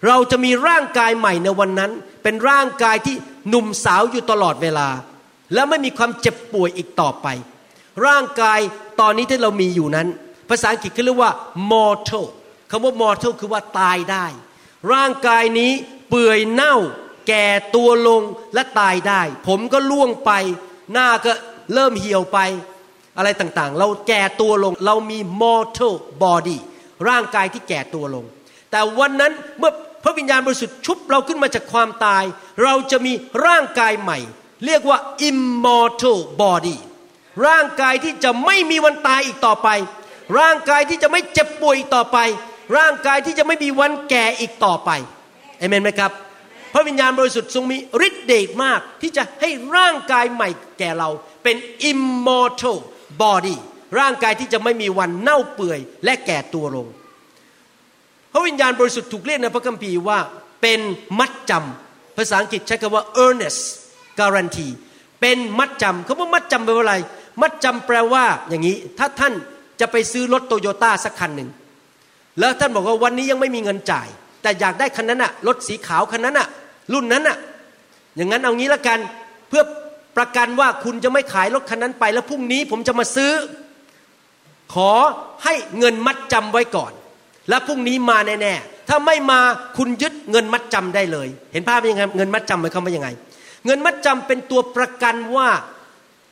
เราจะมีร่างกายใหม่ในวันนั้น เป็นร่างกายที่หนุ่มสาวอยู่ตลอดเวลา และไม่มีความเจ็บป่วยอีกต่อไป ร่างกายตอนนี้ที่เรามีอยู่นั้น ภาษาอังกฤษเขาเรียกว่า mortal คำว่ามอร์ทัลคือว่าตายได้ ร่างกายนี้เปื่อยเน่า แก่ตัวลงและตายได้ ผมก็ล่วงไป หน้าก็เริ่มเหี่ยวไป อะไรต่างๆ เราแก่ตัวลง เรามี mortal body ร่างกายที่แก่ตัวลง แต่วันนั้นเมื่อพระวิญญาณบริสุทธิ์ชุบเราขึ้นมาจากความตาย เราจะมีร่างกายใหม่ เรียกว่า immortal body ร่างกายที่จะไม่มีวันตายอีกต่อไป ร่างกายที่จะไม่เจ็บป่วยอีกต่อไป ร่างกายที่จะไม่มีวันแก่อีกต่อไปเอเมนไหมครับ พระวิญญาณบริสุทธิ์ทรงมีฤทธิ์เดชมาก ที่จะให้ร่างกายใหม่แก่เราเป็น immortal body ร่างกายที่จะไม่มีวันเน่าเปื่อย และแก่ตัวลง พระวิญญาณบริสุทธิ์ถูกเรียกในพระคัมภีร์ว่าเป็นมัดจำภาษาอังกฤษใช้คำว่า earnest guarantee เป็นมัดจำคำว่ามัดจำแปลว่าอะไร มัดจำแปลว่าอย่างนี้ ถ้าท่านจะไปซื้อรถโตโยต้าสักคันหนึ่ง แล้วท่านบอกว่าวันนี้ยังไม่มีเงินจ่าย แต่อยากได้คันนั้นอะรถสีขาวคันนั้นอะรุ่นนั้นอะอย่างนั้นเอางี้ละกันเพื่อประกันว่าคุณจะไม่ขายรถคันนั้นไป แล้วพรุ่งนี้ผมจะมาซื้อ ขอให้เงินมัดจำไว้ก่อน แล้วพรุ่งนี้มาแน่ๆถ้าไม่มาคุณยึดเงินมัดจำได้เลย เห็นภาพยังไงเงินมัดจำหมายความว่ายังไง เงินมัดจำเป็นตัวประกันว่า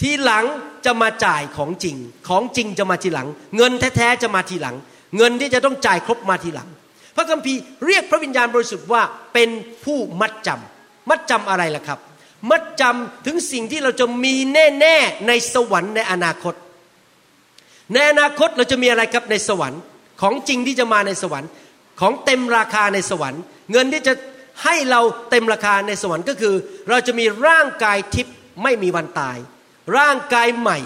ทีหลังจะมาจ่ายของจริง ของจริงจะมาทีหลัง เงินแท้ๆจะมาทีหลัง เงินที่จะต้องจ่ายครบมาทีหลัง พระคัมภีร์เรียกพระวิญญาณบริสุทธิ์ว่าเป็นผู้มัดจำมัดจำอะไรล่ะครับ มัดจำถึงสิ่งที่เราจะมีแน่ๆในสวรรค์ในอนาคต ในอนาคตเราจะมีอะไรครับในสวรรค์ ของจริงที่จะมาในสวรรค์ ของเต็มราคาในสวรรค์ เงินที่จะให้เราเต็มราคาในสวรรค์ก็คือ เราจะมีร่างกายทิพย์ไม่มีวันตาย ร่างกายใหม่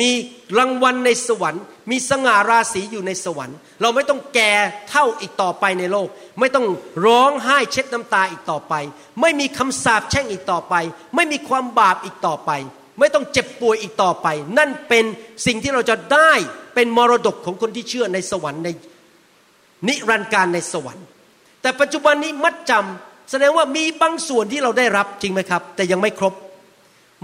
มีรางวัลในสวรรค์ มีสง่าราศีอยู่ในสวรรค์ เราไม่ต้องแก่เท่าอีกต่อไปในโลก ไม่ต้องร้องไห้เช็ดน้ำตาอีกต่อไป ไม่มีคำสาปแช่งอีกต่อไป ไม่มีความบาปอีกต่อไป ไม่ต้องเจ็บป่วยอีกต่อไป นั่นเป็นสิ่งที่เราจะได้เป็นมรดกของคนที่เชื่อในสวรรค์ในนิรันดร์การในสวรรค์ แต่ปัจจุบันนี้มัดจำแสดงว่ามีบางส่วนที่เราได้รับจริงไหมครับ แต่ยังไม่ครบ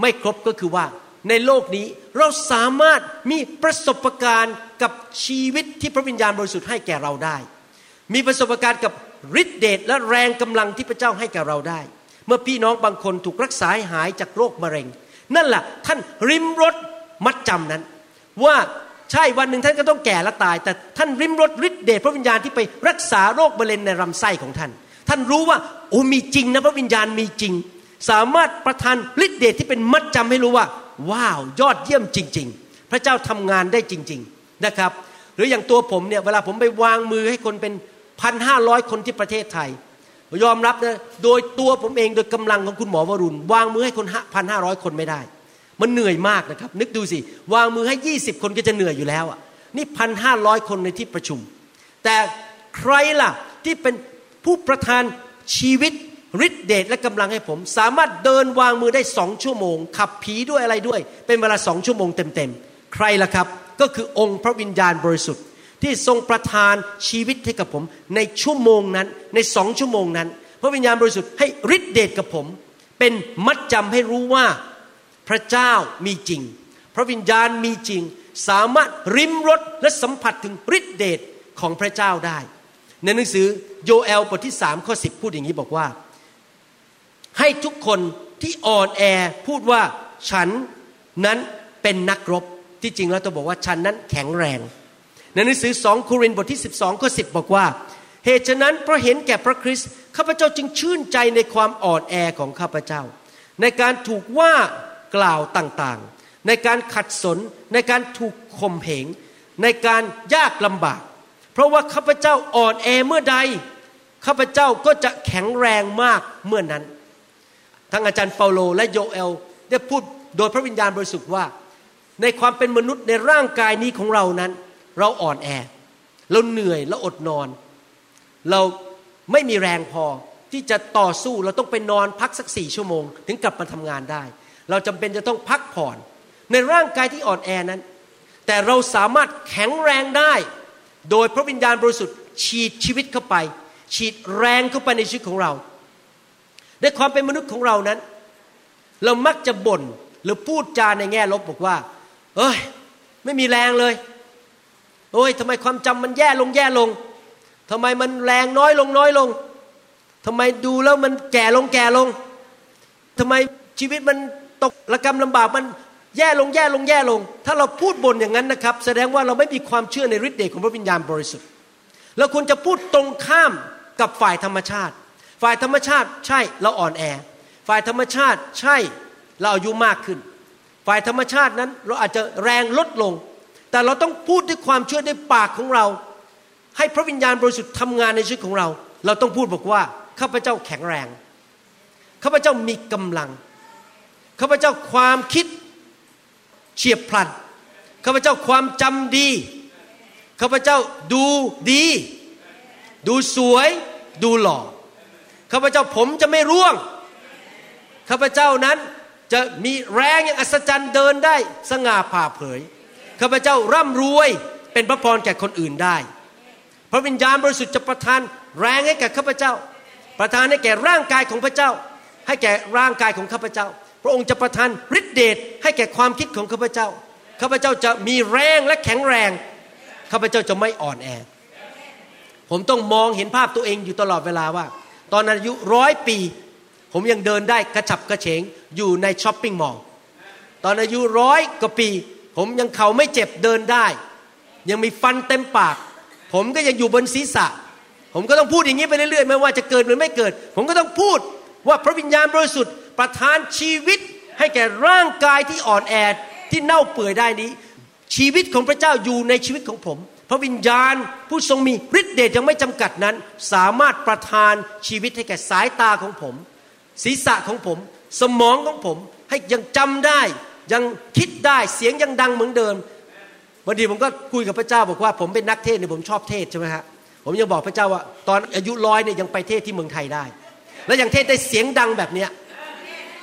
ไม่ครบก็คือว่าในโลกนี้ เราสามารถมีประสบการณ์กับชีวิตที่พระวิญญาณบริสุทธิ์ให้แก่เราได้ มีประสบการณ์กับฤทธิเดชและแรงกำลังที่พระเจ้าให้แก่เราได้ เมื่อพี่น้องบางคนถูกรักษาหายจากโรคมะเร็ง นั่นแหละท่านริมรถมัดจำนั้น ว่าใช่วันหนึ่งท่านก็ต้องแก่และตาย แต่ท่านริมรถฤทธิเดชพระวิญญาณที่ไปรักษาโรคมะเร็งในลำไส้ของท่าน ท่านรู้ว่าโอ้มีจริงนะพระวิญญาณมีจริง สามารถประทานฤทธิเดชที่เป็นมัดจำให้รู้ว่า ว้าวยอดเยี่ยมจริง ๆ พระเจ้าทำงานได้จริง ๆนะครับ หรืออย่างตัวผมเนี่ยเวลาผมไปวางมือให้คนเป็นพันห้าร้อยคนที่ประเทศไทย ยอมรับนะโดยตัวผมเองโดยกำลังของคุณหมอวรุณ วางมือให้คนพันห้าร้อยคนไม่ได้ มันเหนื่อยมากนะครับ นึกดูสิวางมือให้ยี่สิบคนก็จะเหนื่อยอยู่แล้วอะนี่พันห้าร้อยคนในที่ประชุม แต่ใครล่ะที่เป็นผู้ประทานชีวิต ฤทธิเดชและกำลังให้ผม สามารถเดินวางมือได้สองชั่วโมง ขับผีด้วยอะไรด้วย เป็นเวลาสองชั่วโมงเต็มๆ ใครล่ะครับ ก็คือองค์พระวิญญาณบริสุทธิ์ ที่ทรงประทานชีวิตให้กับผม ในชั่วโมงนั้น ในสองชั่วโมงนั้น พระวิญญาณบริสุทธิ์ให้ฤทธิเดชกับผม เป็นมัดจำให้รู้ว่าพระเจ้ามีจริง พระวิญญาณมีจริง สามารถริมรสและสัมผัสถึงฤทธิเดชของพระเจ้าได้ ในหนังสือโยเอลบทที่สามข้อสิบพูดอย่างนี้บอกว่า ให้ทุกคนที่อ่อนแอพูดว่าฉันนั้นเป็นนักรบที่จริงแล้วต้องบอกว่าฉันนั้นแข็งแรงในหนังสือสองโครินธ์บทที่ 12ข้อสิบอกว่า เหตุฉะนั้นเพราะเห็นแก่พระคริสต์ข้าพเจ้าจึงชื่นใจในความอ่อนแอของข้าพเจ้า ในการถูกว่ากล่าวต่างๆ ในการขัดสน ในการถูกข่มเหง ในการยากลำบาก เพราะว่าข้าพเจ้าอ่อนแอเมื่อใดข้าพเจ้าก็จะแข็งแรงมากเมื่อนั้น ทั้งอาจารย์เปาโลและโยเอล ได้พูดโดยพระวิญญาณบริสุทธิ์ว่า ในความเป็นมนุษย์ในร่างกายนี้ของเรานั้น เราอ่อนแอ เราเหนื่อยเราอดนอน เราไม่มีแรงพอที่จะต่อสู้เราต้องไปนอนพักสักสี่ชั่วโมง ถึงกลับมาทำงานได้ เราจำเป็นจะต้องพักผ่อน ในร่างกายที่อ่อนแอนั้น แต่เราสามารถแข็งแรงได้ โดยพระวิญญาณบริสุทธิ์ฉีดชีวิตเข้าไป ฉีดแรงเข้าไปในชีวิตของเรา ในความเป็นมนุษย์ของเรานั้น เรามักจะบ่นหรือพูดจาในแง่ลบบอกว่า เอ้ย ไม่มีแรงเลย โอ้ยทำไมความจำมันแย่ลงแย่ลงทำไมมันแรงน้อยลงน้อยลงทำไมดูแล้วมันแก่ลงแก่ลงทำไมชีวิตมันตกระกรรมลำบากมันแย่ลงแย่ลงแย่ลง ถ้าเราพูดบ่นอย่างนั้นนะครับ แสดงว่าเราไม่มีความเชื่อในฤทธิ์เดชของพระวิญญาณบริสุทธิ์เราควรจะพูดตรงข้ามกับฝ่ายธรรมชาติ ฝ่ายธรรมชาติใช่เราอ่อนแอ ฝ่ายธรรมชาติใช่เราอายุมากขึ้น ฝ่ายธรรมชาตินั้นเราอาจจะแรงลดลง แต่เราต้องพูดด้วยความเชื่อด้วยปากของเรา ให้พระวิญญาณบริสุทธิ์ทำงานในชีวิตของเรา เราต้องพูดบอกว่าข้าพเจ้าแข็งแรงข้าพเจ้ามีกำลังข้าพเจ้าความคิดเฉียบพลันข้าพเจ้าความจำดีข้าพเจ้าดูดี ดูสวย ดูหล่อ ข้าพเจ้าผมจะไม่ร่วง ข้าพเจ้านั้นจะมีแรงอย่างอัศจรรย์เดินได้สง่าผ่าเผย ข้าพเจ้าร่ำรวยเป็นพระพรแก่คนอื่นได้ พระวิญญาณบริสุทธิ์จะประทานแรงให้แก่ข้าพเจ้า ประทานให้แก่ร่างกายของพระเจ้า ให้แก่ร่างกายของข้าพเจ้า พระองค์จะประทานฤทธิเดชให้แก่ความคิดของข้าพเจ้า ข้าพเจ้าจะมีแรงและแข็งแรง ข้าพเจ้าจะไม่อ่อนแอ ผมต้องมองเห็นภาพตัวเองอยู่ตลอดเวลาว่า ตอนอายุร้อยปี ผมยังเดินได้กระฉับกระเฉงอยู่ในช้อปปิ้งมอลล์ตอนอายุร้อยกว่าปี ผมยังเข่าไม่เจ็บเดินได้ ยังมีฟันเต็มปาก ผมก็ยังอยู่บนศีรษะ ผมก็ต้องพูดอย่างนี้ไปเรื่อยๆไม่ว่าจะเกิดหรือไม่เกิด ผมก็ต้องพูดว่าพระวิญญาณบริสุทธิ์ประทานชีวิตให้แก่ร่างกายที่อ่อนแอที่เน่าเปื่อยได้นี้ ชีวิตของพระเจ้าอยู่ในชีวิตของผม พระวิญญาณผู้ทรงมีฤทธิ์เดชยังไม่จำกัดนั้น สามารถประทานชีวิตให้แก่สายตาของผม ศีรษะของผม สมองของผมให้ยังจำได้ ยังคิดได้เสียงยังดังเหมือนเดิมวันดีผมก็คุยกับพระเจ้าบอกว่าผมเป็นนักเทศเนี่ยผมชอบเทศใช่ไหมฮะผมยังบอกพระเจ้าว่า ตอนอายุร้อยเนี่ยยังไปเทศที่เมืองไทยได้ แล้วยังเทศได้เสียงดังแบบเนี้ย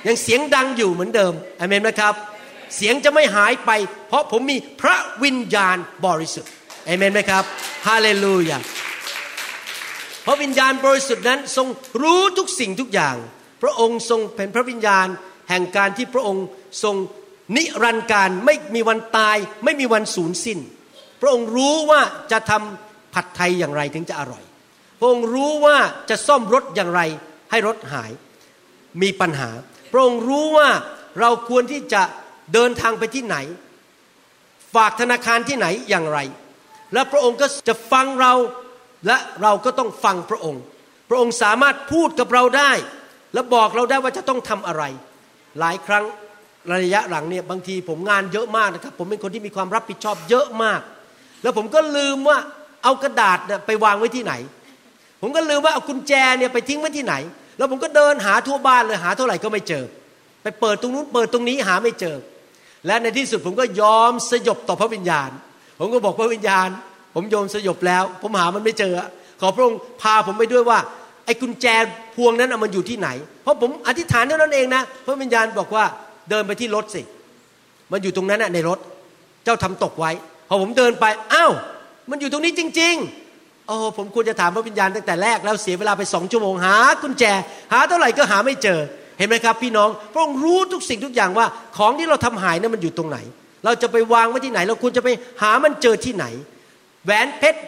ยังเสียงดังอยู่เหมือนเดิมอเมนไหมครับ เสียงจะไม่หายไป เพราะผมมีพระวิญญาณบริสุทธิ์ เอเมนไหมครับฮาเลลูยาพระวิญญาณบริสุทธิ์นั้นทรงรู้ทุกสิ่งทุกอย่าง พระองค์ทรงเป็นพระวิญญาณ แห่งการที่พระองค์ทรงนิรันดร์การไม่มีวันตาย ไม่มีวันสูญสิ้น พระองค์รู้ว่าจะทำผัดไทยอย่างไรถึงจะอร่อย พระองค์รู้ว่าจะซ่อมรถอย่างไรให้รถหายมีปัญหา พระองค์รู้ว่าเราควรที่จะเดินทางไปที่ไหน ฝากธนาคารที่ไหนอย่างไร แล้วพระองค์ก็จะฟังเราและเราก็ต้องฟังพระองค์ พระองค์สามารถพูดกับเราได้ และบอกเราได้ว่าจะต้องทำอะไร หลายครั้งระยะหลังเนี่ยบางทีผมงานเยอะมากนะครับ ผมเป็นคนที่มีความรับผิดชอบเยอะมาก แล้วผมก็ลืมว่าเอากระดาษไปวางไว้ที่ไหน ผมก็ลืมว่าเอากุญแจเนี่ยไปทิ้งไว้ที่ไหน แล้วผมก็เดินหาทั่วบ้านเลยหาเท่าไหร่ก็ไม่เจอ ไปเปิดตรงนู้นเปิดตรงนี้หาไม่เจอ และในที่สุดผมก็ยอมสยบต่อพระวิญญาณ ผมก็บอกพระวิญญาณ ผมโยมสยบแล้ว ผมหามันไม่เจอ ขอพระองค์พาผมไปด้วยว่าไอ้กุญแจพวงนั้นมันอยู่ที่ไหน เพราะผมอธิษฐานเท่านั้นเองนะพระวิญญาณบอกว่าเดินไปที่รถสิ มันอยู่ตรงนั้นในรถ เจ้าทำตกไว้ พอผมเดินไปอ้าวมันอยู่ตรงนี้จริง ๆ โอ้ผมควรจะถามพระวิญญาณตั้งแต่แรกแล้วเสียเวลาไปสองชั่วโมงหากุญแจ หาเท่าไหร่ก็หาไม่เจอ เห็นไหมครับ พี่น้องพระองค์รู้ทุกสิ่งทุกอย่างว่า ของที่เราทำหายนั้นมันอยู่ตรงไหน เราจะไปวางไว้ที่ไหน เราควรจะไปหามันเจอที่ไหน แหวนเพชร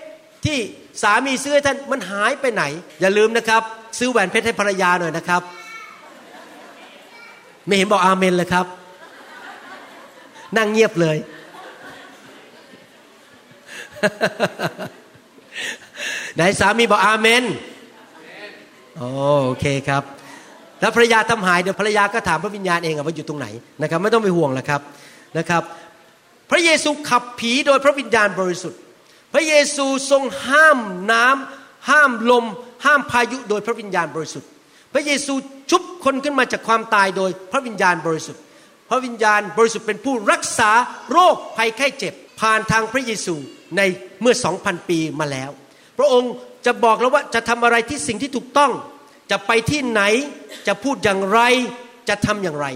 ที่สามีซื้อให้ท่านมันหายไปไหน อย่าลืมนะครับ ซื้อแหวนเพชรให้ภรรยาหน่อยนะครับ ไม่เห็นบอกอาเมนเลยครับ นั่งเงียบเลย ไหนสามีบอกอาเมนโอเคครับ แล้วภรรยาทำหายเดี๋ยวภรรยาก็ถามพระวิญญาณเองว่าอยู่ตรงไหนนะครับ ไม่ต้องไปห่วงแล้วครับนะครับ พระเยซูขับผีโดยพระวิญญาณบริสุทธิ์ พระเยซูทรงห้ามน้ำห้ามลม ห้ามพายุโดยพระวิญญาณบริสุทธิ์ พระเยซูชุบคนขึ้นมาจากความตายโดยพระวิญญาณบริสุทธิ์ พระวิญญาณบริสุทธิ์เป็นผู้รักษาโรคภัยไข้เจ็บ ผ่านทางพระเยซูในเมื่อสองพันปีมาแล้ว พระองค์จะบอกแล้วว่าจะทำอะไรที่สิ่งที่ถูกต้อง จะไปที่ไหนจะพูดอย่างไรจะทำอย่างไร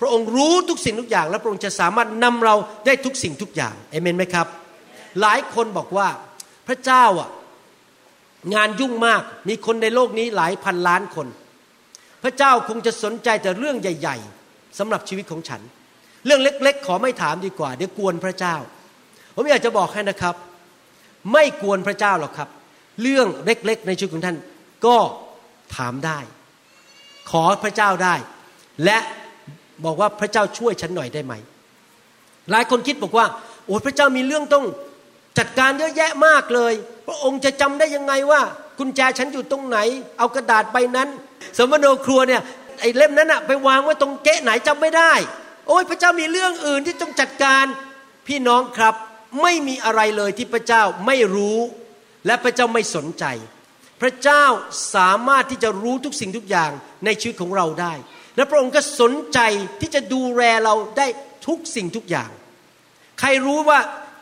พระองค์รู้ทุกสิ่งทุกอย่าง และพระองค์จะสามารถนำเราได้ทุกสิ่งทุกอย่างเอเมนไหมครับ หลายคนบอกว่าพระเจ้าอะงานยุ่งมากมีคนในโลกนี้หลายพันล้านคน พระเจ้าคงจะสนใจแต่เรื่องใหญ่ ๆสำหรับชีวิตของฉัน เรื่องเล็ก ๆ ขอไม่ถามดีกว่า เดี๋ยวกวนพระเจ้า ผมอยากจะบอกให้นะครับ ไม่กวนพระเจ้าหรอกครับ เรื่องเล็ก ๆ ในชีวิตของท่านก็ถามได้ ขอพระเจ้าได้ และ บอกว่าพระเจ้าช่วยฉันหน่อยได้ไหม หลายคนคิดบอกว่า โอ้พระเจ้ามีเรื่องต้องจัดการเยอะแยะมากเลย พระองค์จะจำได้ยังไงว่า กุญแจฉันอยู่ตรงไหน เอากระดาษใบนั้น สมโนครัวเนี่ยไอ้เล่มนั้นอะไปวางไว้ตรงเก๊ะไหนจำไม่ได้ โอ้ยพระเจ้ามีเรื่องอื่นที่ต้องจัดการพี่น้องครับไม่มีอะไรเลยที่พระเจ้าไม่รู้ และพระเจ้าไม่สนใจ พระเจ้าสามารถที่จะรู้ทุกสิ่งทุกอย่างในชีวิตของเราได้ และพระองค์ก็สนใจที่จะดูแลเราได้ทุกสิ่งทุกอย่าง ใครรู้ว่า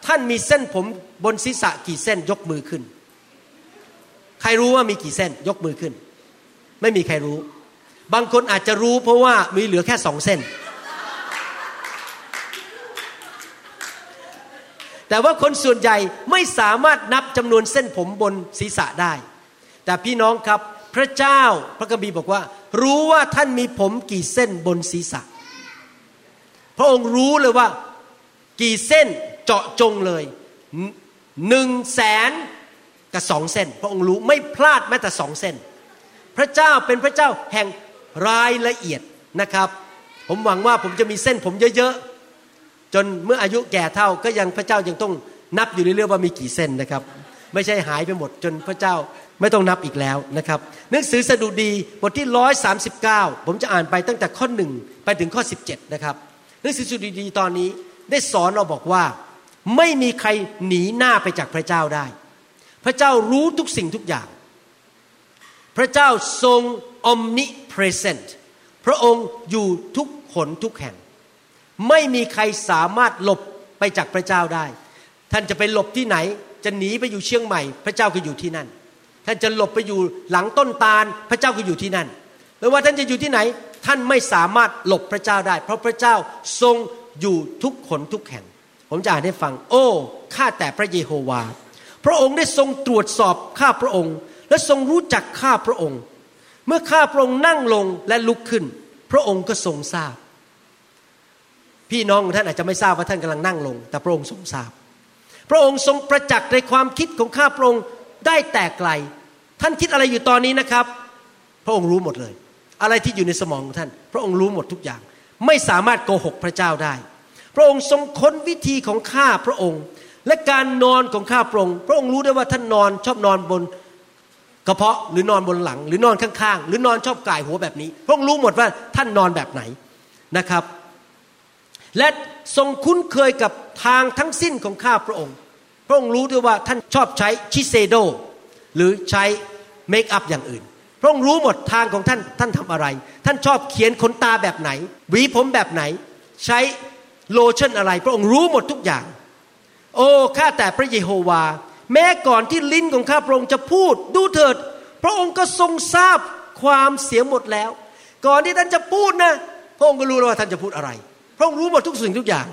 ท่านมีเส้นผมบนศีรษะกี่เส้นยกมือขึ้น ใครรู้ว่ามีกี่เส้นยกมือขึ้น ไม่มีใครรู้ บางคนอาจจะรู้เพราะว่ามีเหลือแค่สองเส้น แต่ว่าคนส่วนใหญ่ไม่สามารถนับจำนวนเส้นผมบนศีรษะได้ แต่พี่น้องครับ พระเจ้าพระกัมภีบอกว่า รู้ว่าท่านมีผมกี่เส้นบนศีรษะ พระองค์รู้เลยว่า กี่เส้นเจาะจงเลยหนึ่งแสนกับสองเส้น พระองค์รู้ไม่พลาดแม้แต่สองเส้น พระเจ้าเป็นพระเจ้าแห่งรายละเอียดนะครับ ผมหวังว่าผมจะมีเส้นผมเยอะๆจนเมื่ออายุแก่เท่าก็ยังพระเจ้ายังต้องนับอยู่เรื่อยๆว่ามีกี่เส้นนะครับ ไม่ใช่หายไปหมดจนพระเจ้า ไม่ต้องนับอีกแล้วนะครับหนังสือสดุดีบทที่ร้อยสาสิบเก้าผมจะอ่านไปตั้งแต่ข้อหนึ่งไปถึงข้อสิบเจ็ดนะครับหนังสือสดุดีตอนนี้ได้สอนเราบอกว่า ไม่มีใครหนีหน้าไปจากพระเจ้าได้ พระเจ้ารู้ทุกสิ่งทุกอย่าง พระเจ้าทรง omnipresent พระองค์อยู่ทุกขนทุกแห่ง ไม่มีใครสามารถหลบไปจากพระเจ้าได้ ท่านจะไปหลบที่ไหน จะหนีไปอยู่เชียงใหม่ พระเจ้าก็อยู่ที่นั่น ท่านจะหลบไปอยู่หลังต้นตาล พระเจ้าก็อยู่ที่นั่นไม่ว่าท่านจะอยู่ที่ไหน ท่านไม่สามารถหลบพระเจ้าได้ เพราะพระเจ้าทรงอยู่ทุกขนทุกแห่ง ผมจะอ่านให้ฟัง โอ้ข้าแต่พระเยโฮวา พระองค์ได้ทรงตรวจสอบข้าพระองค์ และทรงรู้จักข้าพระองค์ เมื่อข้าพระองค์นั่งลงและลุกขึ้น พระองค์ก็ทรงทราบ พี่น้องท่านอาจจะไม่ทราบว่าท่านกำลังนั่งลง แต่พระองค์ทรงทราบ พระองค์ทรงประจักษ์ในความคิดของข้าพระองค์ ได้แต่ไกล ท่านคิดอะไรอยู่ตอนนี้นะครับ พระองค์รู้หมดเลย อะไรที่อยู่ในสมองของท่าน พระองค์รู้หมดทุกอย่าง ไม่สามารถโกหกพระเจ้าได้ พระองค์ทรงค้นวิธีของข้าพระองค์ และการนอนของข้าพระองค์ พระองค์รู้ได้ว่าท่านนอนชอบนอนบนกระเพาะหรือนอนบนหลัง หรือนอนข้างๆ หรือนอนชอบก่ายหัวแบบนี้ พระองค์รู้หมดว่าท่านนอนแบบไหนนะครับ และทรงคุ้นเคยกับทางทั้งสิ้นของข้าพระองค์ พระองค์รู้ด้วยว่าท่านชอบใช้ชิเซโด หรือใช้ makeup อย่างอื่น พระองค์รู้หมดทางของท่านท่านทำอะไร ท่านชอบเขียนขนตาแบบไหน หวีผมแบบไหน ใช้โลชั่นอะไร พระองค์รู้หมดทุกอย่าง โอ้ข้าแต่พระเยโฮวา แม้ก่อนที่ลิ้นของข้าพระองค์จะพูด ดูเถิด พระองค์ก็ทรงทราบความเสียหมดแล้ว ก่อนที่ท่านจะพูดนะ พระองค์ก็รู้แล้วว่าท่านจะพูดอะไร พระองค์รู้หมดทุกสิ่งทุกอย่าง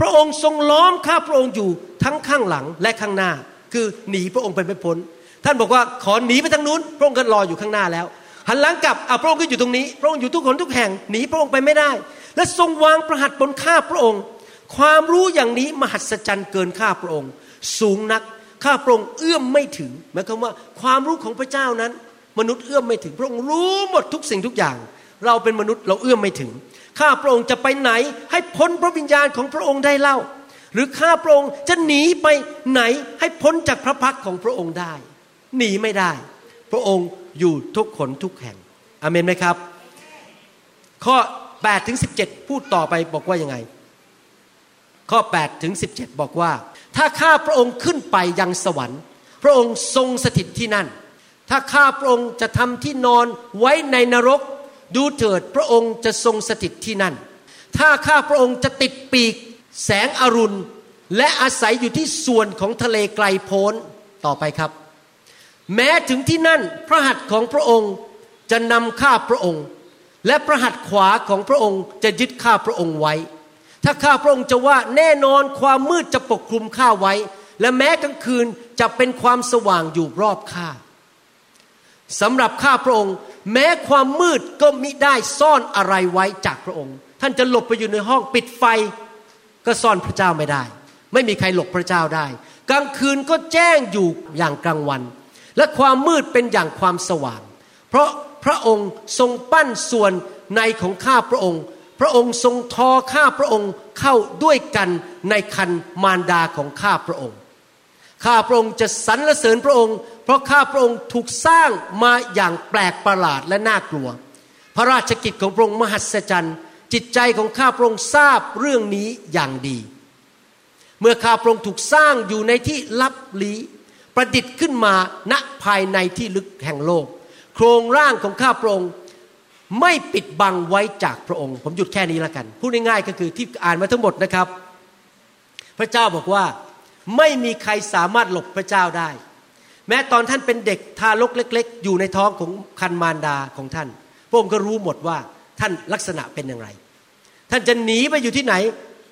พระองค์ทรงล้อมข้าพระองค์อยู่ทั้งข้างหลังและข้างหน้า คือหนีพระองค์ไปไม่พ้น ท่านบอกว่าขอหนีไปทางนู้น พระองค์ก็รออยู่ข้างหน้าแล้ว หันหลังกลับอะพระองค์ก็อยู่ตรงนี้ พระองค์อยู่ทุกคนทุกแห่งหนีพระองค์ไปไม่ได้ และทรงวางประหัตบนข้าพระองค์ ความรู้อย่างนี้มหัศจรรย์เกินข้าพระองค์ สูงนักข้าพระองค์เอื้อมไม่ถึงหมายความว่าความรู้ของพระเจ้านั้น มนุษย์เอื้อมไม่ถึง พระองค์รู้หมดทุกสิ่งทุกอย่าง เราเป็นมนุษย์เราเอื้อมไม่ถึง ข้าพระองค์จะไปไหนให้พ้นพระวิญญาณของพระองค์ได้เล่า หรือข้าพระองค์จะหนีไปไหนให้พ้นจากพระพักของพระองค์ได้ หนีไม่ได้ พระองค์อยู่ทุกขนทุกแห่งอเมนไหมครับ ข้อ8ถึง17 พูดต่อไปบอกว่ายังไง ข้อ8ถึง17 บอกว่า ถ้าข้าพระองค์ขึ้นไปยังสวรรค์ พระองค์ทรงสถิตที่นั่น ถ้าข้าพระองค์จะทำที่นอนไว้ในนรก ดูเถิดพระองค์จะทรงสถิตที่นั่น ถ้าข้าพระองค์จะติดปีก แสงอรุณ และอาศัยอยู่ที่ส่วนของทะเลไกลโพ้นต่อไปครับ แม้ถึงที่นั่นพระหัตถ์ของพระองค์จะนำข้าพระองค์ และพระหัตถ์ขวาของพระองค์จะยึดข้าพระองค์ไว้ ถ้าข้าพระองค์จะว่าแน่นอนความมืดจะปกคลุมข้าไว้ และแม้กลางคืนจะเป็นความสว่างอยู่รอบข้า สำหรับข้าพระองค์ แม้ความมืดก็มิได้ซ่อนอะไรไว้จากพระองค์ ท่านจะหลบไปอยู่ในห้องปิดไฟ ก็ซ่อนพระเจ้าไม่ได้ ไม่มีใครหลบพระเจ้าได้ กลางคืนก็แจ้งอยู่อย่างกลางวัน และความมืดเป็นอย่างความสว่าง เพราะพระองค์ทรงปั้นส่วนในของข้าพระองค์ พระองค์ทรงทอข้าพระองค์เข้าด้วยกันในคันมารดาของข้าพระองค์ข้าพระองค์จะสรรเสริญพระองค์ เพราะข้าพระองค์ถูกสร้างมาอย่างแปลกประหลาดและน่ากลัว พระราชกิจของพระองค์มหัศจรรย์ จิตใจของข้าพระองค์ทราบเรื่องนี้อย่างดี เมื่อข้าพระองค์ถูกสร้างอยู่ในที่ลับลี้ ประดิษฐ์ขึ้นมาณภายในที่ลึกแห่งโลก โครงร่างของข้าพระองค์ไม่ปิดบังไว้จากพระองค์ ผมหยุดแค่นี้แล้วกันพูดง่ายๆก็คือที่อ่านมาทั้งหมดนะครับ พระเจ้าบอกว่าไม่มีใครสามารถหลบพระเจ้าได้ แม้ตอนท่านเป็นเด็กทารกเล็ก ๆ อยู่ในท้องของคันมารดาของท่าน พระองค์ก็รู้หมดว่าท่านลักษณะเป็นอย่างไร ท่านจะหนีไปอยู่ที่ไหน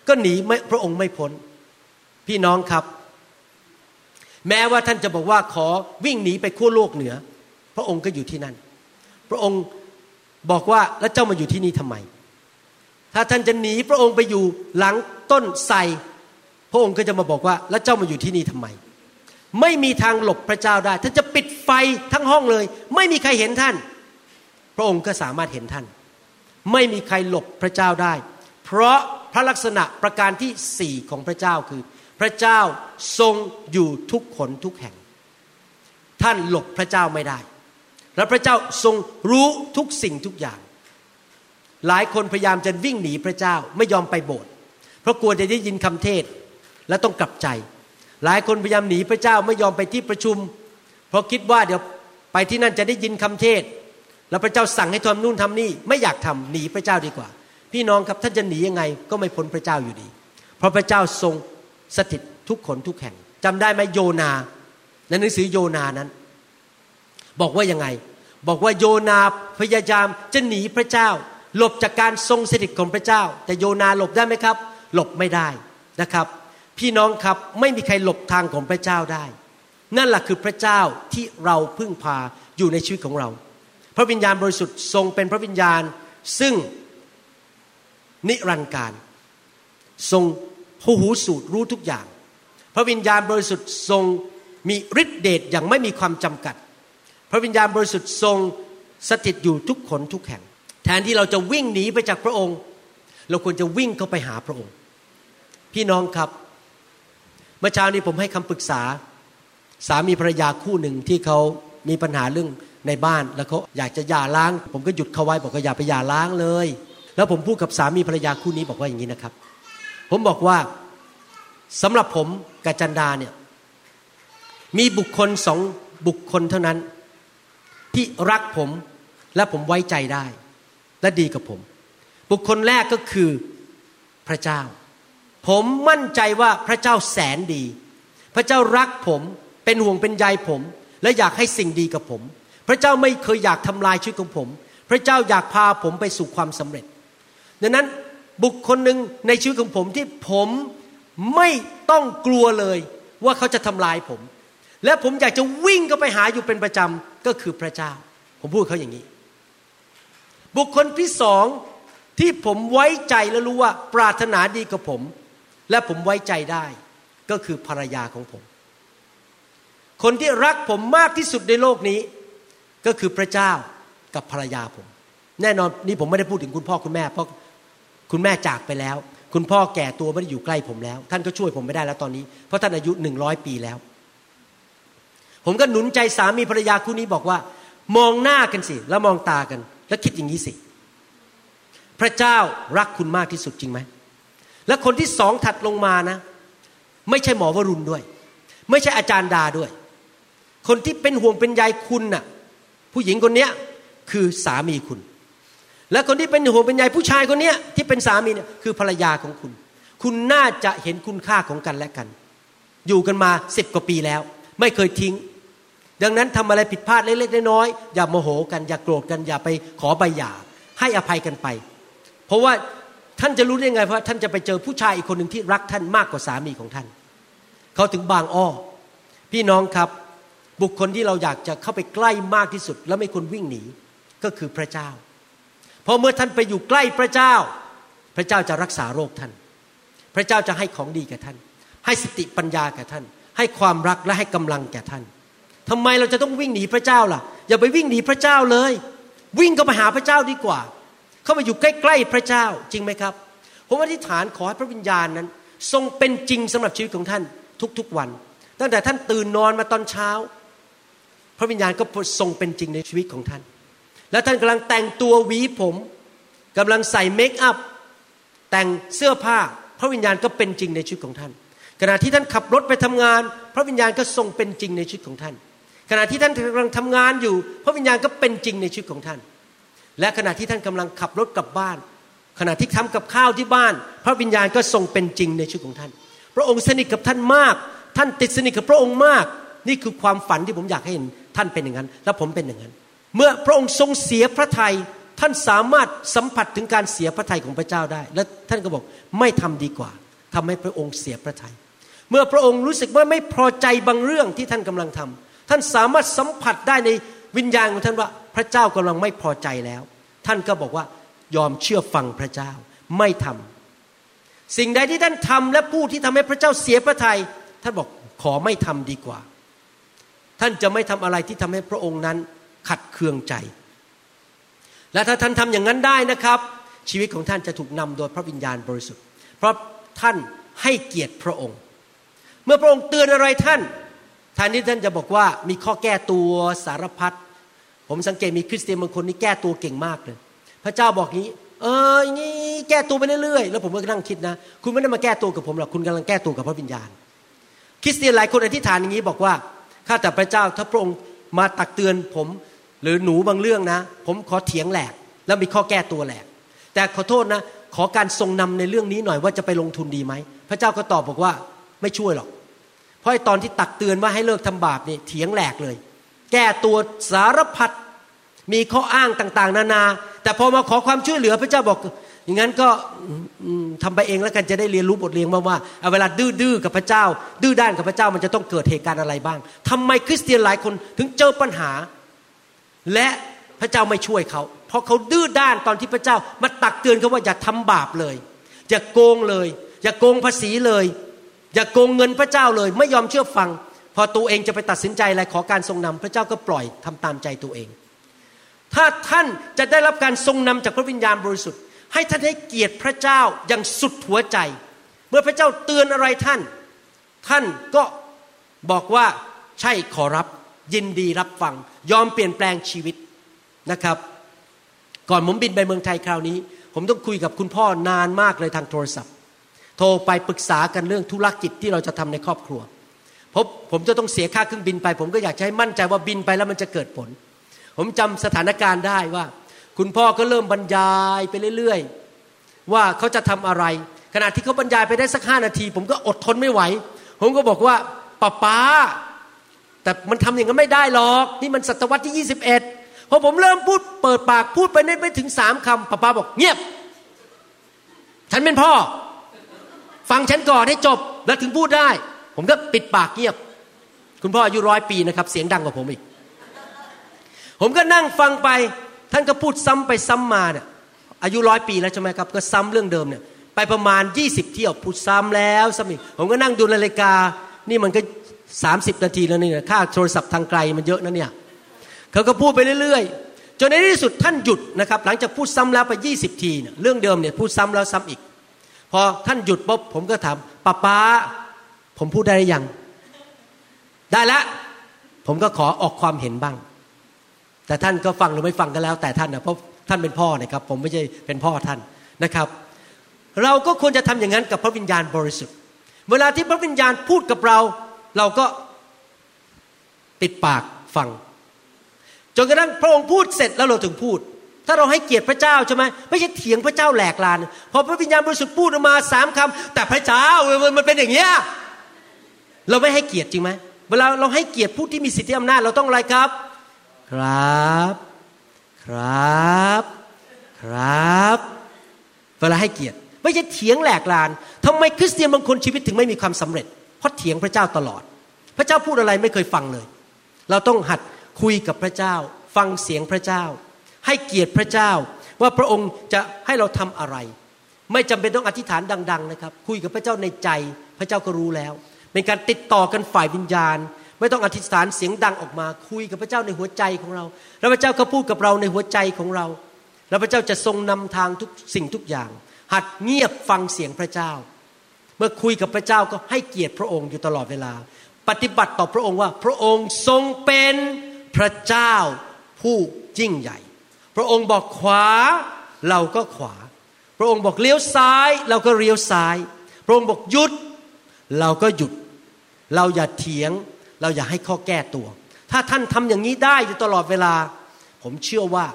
ก็หนีพระองค์ไม่พ้น พี่น้องครับ แม้ว่าท่านจะบอกว่าขอวิ่งหนีไปขั้วโลกเหนือ พระองค์ก็อยู่ที่นั่น พระองค์บอกว่าแล้วเจ้ามาอยู่ที่นี่ทำไม ถ้าท่านจะหนีพระองค์ไปอยู่หลังต้นไทรพระองค์ก็จะมาบอกว่าแล้วเจ้ามาอยู่ที่นี่ทำไม ไม่มีทางหลบพระเจ้าได้ ท่านจะปิดไฟทั้งห้องเลย ไม่มีใครเห็นท่าน พระองค์ก็สามารถเห็นท่าน ไม่มีใครหลบพระเจ้าได้ เพราะพระลักษณะประการที่สี่ของพระเจ้าคือ พระเจ้าทรงอยู่ทุกขนทุกแห่ง ท่านหลบพระเจ้าไม่ได้ และพระเจ้าทรงรู้ทุกสิ่งทุกอย่าง หลายคนพยายามจะวิ่งหนีพระเจ้าไม่ยอมไปโบสถ์เพราะกลัวจะได้ยินคำเทศและต้องกลับใจ หลายคนพยายามหนีพระเจ้าไม่ยอมไปที่ประชุม เพราะคิดว่าเดี๋ยวไปที่นั่นจะได้ยินคำเทศ แล้วพระเจ้าสั่งให้ทำนู่นทำนี่ไม่อยากทำหนีพระเจ้าดีกว่า พี่น้องครับท่านจะหนียังไงก็ไม่พ้นพระเจ้าอยู่ดี เพราะพระเจ้าทรงสถิตทุกขนทุกแห่งจำได้ไหมโยนาในหนังสือโยนานั้น บอกว่ายังไง บอกว่าโยนาพยายามจะหนีพระเจ้า หลบจากการทรงสถิตของพระเจ้า แต่โยนาหลบได้ไหมครับ หลบไม่ได้นะครับ พี่น้องครับไม่มีใครหลบทางของพระเจ้าได้ นั่นแหละคือพระเจ้าที่เราพึ่งพาอยู่ในชีวิตของเรา พระวิญญาณบริสุทธิ์ทรงเป็นพระวิญญาณซึ่งนิรันดร์การ ทรงผู้หูสูตรรู้ทุกอย่าง พระวิญญาณบริสุทธิ์ทรงมีฤทธิเดชอย่างไม่มีความจำกัด พระวิญญาณบริสุทธิ์ทรงสถิตอยู่ทุกขนทุกแห่ง แทนที่เราจะวิ่งหนีไปจากพระองค์ เราควรจะวิ่งเข้าไปหาพระองค์ พี่น้องครับ เมื่อเช้านี้ผมให้คำปรึกษา สามีภรรยาคู่หนึ่งที่เขามีปัญหาเรื่องในบ้านแล้วเขาอยากจะหย่าร้าง ผมก็หยุดเขาไว้บอกว่าอย่าไปหย่าร้างเลย แล้วผมพูดกับสามีภรรยาคู่นี้บอกว่าอย่างนี้นะครับ ผมบอกว่าสำหรับผมกับจันดาเนี่ยมีบุคคลสองบุคคลเท่านั้น ที่รักผมและผมไว้ใจได้ และดีกับผม บุคคลแรกก็คือพระเจ้า ผมมั่นใจว่าพระเจ้าแสนดี พระเจ้ารักผมเป็นห่วงเป็นใยผม และอยากให้สิ่งดีกับผม พระเจ้าไม่เคยอยากทำลายชีวิตของผม พระเจ้าอยากพาผมไปสู่ความสำเร็จ ดังนั้นบุคคลหนึ่งในชีวิตของผมที่ผมไม่ต้องกลัวเลยว่าเขาจะทำลายผม และผมอยากจะวิ่งก็ไปหาอยู่เป็นประจำก็คือพระเจ้า ผมพูดเขาอย่างนี้ บุคคลที่สองที่ผมไว้ใจและรู้ว่าปรารถนาดีกับผม และผมไว้ใจได้ก็คือภรรยาของผม คนที่รักผมมากที่สุดในโลกนี้ ก็คือพระเจ้ากับภรรยาผม แน่นอนนี่ผมไม่ได้พูดถึงคุณพ่อคุณแม่เพราะคุณแม่จากไปแล้ว คุณพ่อแก่ตัวไม่ได้อยู่ใกล้ผมแล้ว ท่านก็ช่วยผมไม่ได้แล้วตอนนี้ เพราะท่านอายุหนึ่งร้อยปีแล้ว ผมก็หนุนใจสามีภรรยาคู่นี้บอกว่า มองหน้ากันสิ แล้วมองตากัน แล้วคิดอย่างนี้สิ พระเจ้ารักคุณมากที่สุดจริงไหม และคนที่สองถัดลงมานะ ไม่ใช่หมอวรุณด้วย ไม่ใช่อาจารย์ดาด้วย คนที่เป็นห่วงเป็นใยคุณน่ะ ผู้หญิงคนเนี้ยคือสามีคุณ และคนที่เป็นห่วงเป็นใยผู้ชายคนเนี้ยที่เป็นสามีเนี่ยคือภรรยาของคุณ คุณน่าจะเห็นคุณค่าของกันและกัน อยู่กันมาสิบกว่าปีแล้ว ไม่เคยทิ้ง ดังนั้นทำอะไรผิดพลาดเล็กๆน้อยๆอย่าโมโหกันอย่าโกรธกันอย่าไปขอใบหย่าให้อภัยกันไป เพราะว่า ท่านจะรู้ได้ไงเพราะท่านจะไปเจอผู้ชายอีกคนหนึ่งที่รักท่านมากกว่าสามีของท่าน เขาถึงบางอ้อ พี่น้องครับ บุคคลที่เราอยากจะเข้าไปใกล้มากที่สุด แล้วไม่ควรวิ่งหนีก็คือพระเจ้า เพราะเมื่อท่านไปอยู่ใกล้พระเจ้า พระเจ้าจะรักษาโรคท่าน พระเจ้าจะให้ของดีแก่ท่าน ให้สติปัญญาแก่ท่าน ให้ความรักและให้กำลังแก่ท่านทำไมเราจะต้องวิ่งหนีพระเจ้าล่ะ อย่าไปวิ่งหนีพระเจ้าเลย วิ่งเข้าไปหาพระเจ้าดีกว่า เข้ามาอยู่ใกล้ๆพระเจ้าจริงไหมครับผมอธิษฐานขอให้พระวิญญาณนั้น ทรงเป็นจริงสำหรับชีวิตของท่านทุกๆวัน ตั้งแต่ท่านตื่นนอนมาตอนเช้า พระวิญญาณก็ทรงเป็นจริงในชีวิตของท่าน แล้วท่านกำลังแต่งตัวหวีผมกำลังใส่เมคอัพแต่งเสื้อผ้า พระวิญญาณก็เป็นจริงในชีวิตของท่าน ขณะที่ท่านขับรถไปทำงาน พระวิญญาณก็ทรงเป็นจริงในชีวิตของท่าน ขณะที่ท่านกำลังทำงานอยู่ พระวิญญาณก็เป็นจริงในชีวิตของท่าน และขณะที่ท่านกำลังขับรถกลับบ้าน ขณะที่ทำกับข้าวที่บ้าน พระวิญญาณก็ทรงเป็นจริงในชีวิตของท่าน พระองค์สนิทกับท่านมาก ท่านติดสนิทกับพระองค์มาก นี่คือความฝันที่ผมอยากให้เห็นท่านเป็นอย่างนั้น และผมเป็นอย่างนั้น เมื่อพระองค์ทรงเสียพระทัยท่านสามารถสัมผัสถึงการเสียพระทัยของพระเจ้าได้ และท่านก็บอกไม่ทำดีกว่าทำให้พระองค์เสียพระทัยเมื่อพระองค์รู้สึกว่าไม่พอใจบางเรื่องที่ท่านกำลังทำท่านสามารถสัมผัสได้ในวิญญาณของท่านว่า พระเจ้ากำลังไม่พอใจแล้ว ท่านก็บอกว่ายอมเชื่อฟังพระเจ้าไม่ทำสิ่งใดที่ท่านทำและผู้ที่ทำให้พระเจ้าเสียพระทยัยท่านบอกขอไม่ทำดีกว่า ท่านจะไม่ทำอะไรที่ทำให้พระองค์นั้นขัดเคืองใจ และถ้าท่านทำอย่างนั้นได้นะครับ ชีวิตของท่านจะถูกนำโดยพระวิญญาณบริสุทธิ์ เพราะท่านให้เกียรติพระองค์ เมื่อพระองค์เตือนอะไรท่านแทนที่ท่านจะบอกว่ามีข้อแก้ตัวสารพัด ผมสังเกตมีคริสเตียนบางคนนี่แก้ตัวเก่งมากเลย พระเจ้าบอกงี้ เอออย่างนี้แก้ตัวไปเรื่อยๆ แล้วผมก็นั่งคิดนะ คุณไม่ได้มาแก้ตัวกับผมหรอกคุณกำลังแก้ตัวกับพระวิญญาณ คริสเตียนหลายคนอธิษฐานอย่างนี้บอกว่าข้าแต่พระเจ้าถ้าพระองค์มาตักเตือนผมหรือหนูบางเรื่องนะ ผมขอเถียงแหลก แล้วมีข้อแก้ตัวแหลก แต่ขอโทษนะ ขอการทรงนำในเรื่องนี้หน่อยว่าจะไปลงทุนดีไหมพระเจ้าก็ตอบบอกว่าไม่ช่วยหรอก เพราะตอนที่ตักเตือนว่าให้เลิกทำบาปนี่เถียงแหลกเลย แก้ตัวสารพัด มีข้ออ้างต่างๆ นานา แต่พอมาขอความช่วยเหลือพระเจ้าบอก อย่างนั้นก็ทำไปเองแล้วกันจะได้เรียนรู้บทเรียนมาว่าเวลาดื้อๆกับพระเจ้า ดื้อด้านกับพระเจ้ามันจะต้องเกิดเหตุการณ์อะไรบ้างทำไมคริสเตียนหลายคนถึงเจอปัญหา และพระเจ้าไม่ช่วยเขา เพราะเขาดื้อด้านตอนที่พระเจ้ามาตักเตือนเขาว่าอย่าทำบาปเลย อย่าโกงเลย อย่าโกงภาษีเลย อย่าโกงเงินพระเจ้าเลย ไม่ยอมเชื่อฟัง พอตัวเองจะไปตัดสินใจอะไรขอการทรงนำพระเจ้าก็ปล่อยทำตามใจตัวเอง ถ้าท่านจะได้รับการทรงนำจากพระวิญญาณบริสุทธิ์ ให้ท่านให้เกียรติพระเจ้าอย่างสุดหัวใจ เมื่อพระเจ้าเตือนอะไรท่าน ท่านก็บอกว่าใช่ขอรับยินดีรับฟัง ยอมเปลี่ยนแปลงชีวิตนะครับ ก่อนผมบินไปเมืองไทยคราวนี้ ผมต้องคุยกับคุณพ่อนานมากเลยทางโทรศัพท์ โทรไปปรึกษากันเรื่องธุรกิจที่เราจะทำในครอบครัวพราะผมจะต้องเสียค่าเครื่องบินไป ผมก็อยากจะให้มั่นใจว่าบินไปแล้วมันจะเกิดผล ผมจำสถานการณ์ได้ว่า คุณพ่อก็เริ่มบรรยายไปเรื่อยๆ ว่าเขาจะทำอะไร ขณะที่เขาบรรยายไปได้สักห้านาที ผมก็อดทนไม่ไหว ผมก็บอกว่าป้าป้า แต่มันทำอย่างนั้นไม่ได้หรอกนี่มันศตวรรษที่ 21พอผมเริ่มพูดเปิดปากพูดไปได้ไม่ถึงสามคำป้าป้าบอกเงียบ ฉันเป็นพ่อ ฟังฉันก่อนให้จบแล้วถึงพูดได้ ผมก็ปิดปากเงียบ คุณพ่ออายุร้อยปีนะครับ เสียงดังกว่าผมอีก ผมก็นั่งฟังไป ท่านก็พูดซ้ำไปซ้ำมาเนี่ยอายุร้อยปีแล้วใช่ไหมครับ ก็ซ้ำเรื่องเดิมเนี่ยไปประมาณยี่สิบเที่ยวพูดซ้ำแล้วซ้ำอีกผมก็นั่งดูนาฬิกา นี่มันก็สามสิบนาทีแล้วนี่ค่าโทรศัพท์ทางไกลมันเยอะนะเนี่ยเขาก็พูดไปเรื่อยๆจนในที่สุดท่านหยุดนะครับ หลังจากพูดซ้ำแล้วไปยี่สิบทีเนี่ยเรื่องเดิมเนี่ยพูดซ้ำแล้วซ้ำอีก พอท่านหยุดปุ๊บผมก็ถามป้าป้าผมพูดได้หรือยัง ได้แล้วผมก็ขอออกความเห็นบ้าง แต่ท่านก็ฟังหรือไม่ฟังก็แล้ว แต่ท่านนะเพราะท่านเป็นพ่อนะครับ ผมไม่ใช่เป็นพ่อท่านนะครับ เราก็ควรจะทำอย่างนั้นกับพระวิญญาณบริสุทธิ์ เวลาที่พระวิญญาณพูดกับเรา เราก็ปิดปากฟังจนกระทั่งพระองค์พูดเสร็จแล้วเราถึงพูด ถ้าเราให้เกียรติพระเจ้าใช่ไหมไม่ใช่เถียงพระเจ้าแหลกลาน พอพระวิญญาณบริสุทธิ์พูดออกมาสามคำแต่พระเจ้ามันเป็นอย่างเงี้ยเราไม่ให้เกียรติจริงไหมเวลาเราให้เกียรติผู้ที่มีสิทธิอำนาจเราต้องอะไรครับ ครับ ครับ ครับ เวลาให้เกียรติ ไม่ใช่เถียงแหลกลานทำไมคริสเตียนบางคนชีวิตถึงไม่มีความสำเร็จ เพราะเถียงพระเจ้าตลอด พระเจ้าพูดอะไรไม่เคยฟังเลย เราต้องหัดคุยกับพระเจ้า ฟังเสียงพระเจ้า ให้เกียรติพระเจ้า ว่าพระองค์จะให้เราทำอะไร ไม่จำเป็นต้องอธิษฐานดัง ๆ นะครับ คุยกับพระเจ้าในใจ พระเจ้าก็รู้แล้ว เป็นการติดต่อกันฝ่ายวิญญาณ ไม่ต้องอธิษฐานเสียงดังออกมา คุยกับพระเจ้าในหัวใจของเรา แล้วพระเจ้าก็พูดกับเราในหัวใจของเรา แล้วพระเจ้าจะทรงนำทางทุกสิ่งทุกอย่าง หัดเงียบฟังเสียงพระเจ้า เมื่อคุยกับพระเจ้าก็ให้เกียรติพระองค์อยู่ตลอดเวลา ปฏิบัติต่อพระองค์ว่าพระองค์ทรงเป็นพระเจ้าผู้ยิ่งใหญ่ พระองค์บอกขวาเราก็ขวา พระองค์บอกเลี้ยวซ้ายเราก็เลี้ยวซ้าย พระองค์บอกหยุด เราก็หยุด เราอย่าเถียง เราอย่าให้ข้อแก้ตัว ถ้าท่านทำอย่างนี้ได้อยู่ตลอดเวลา ผมเชื่อว่า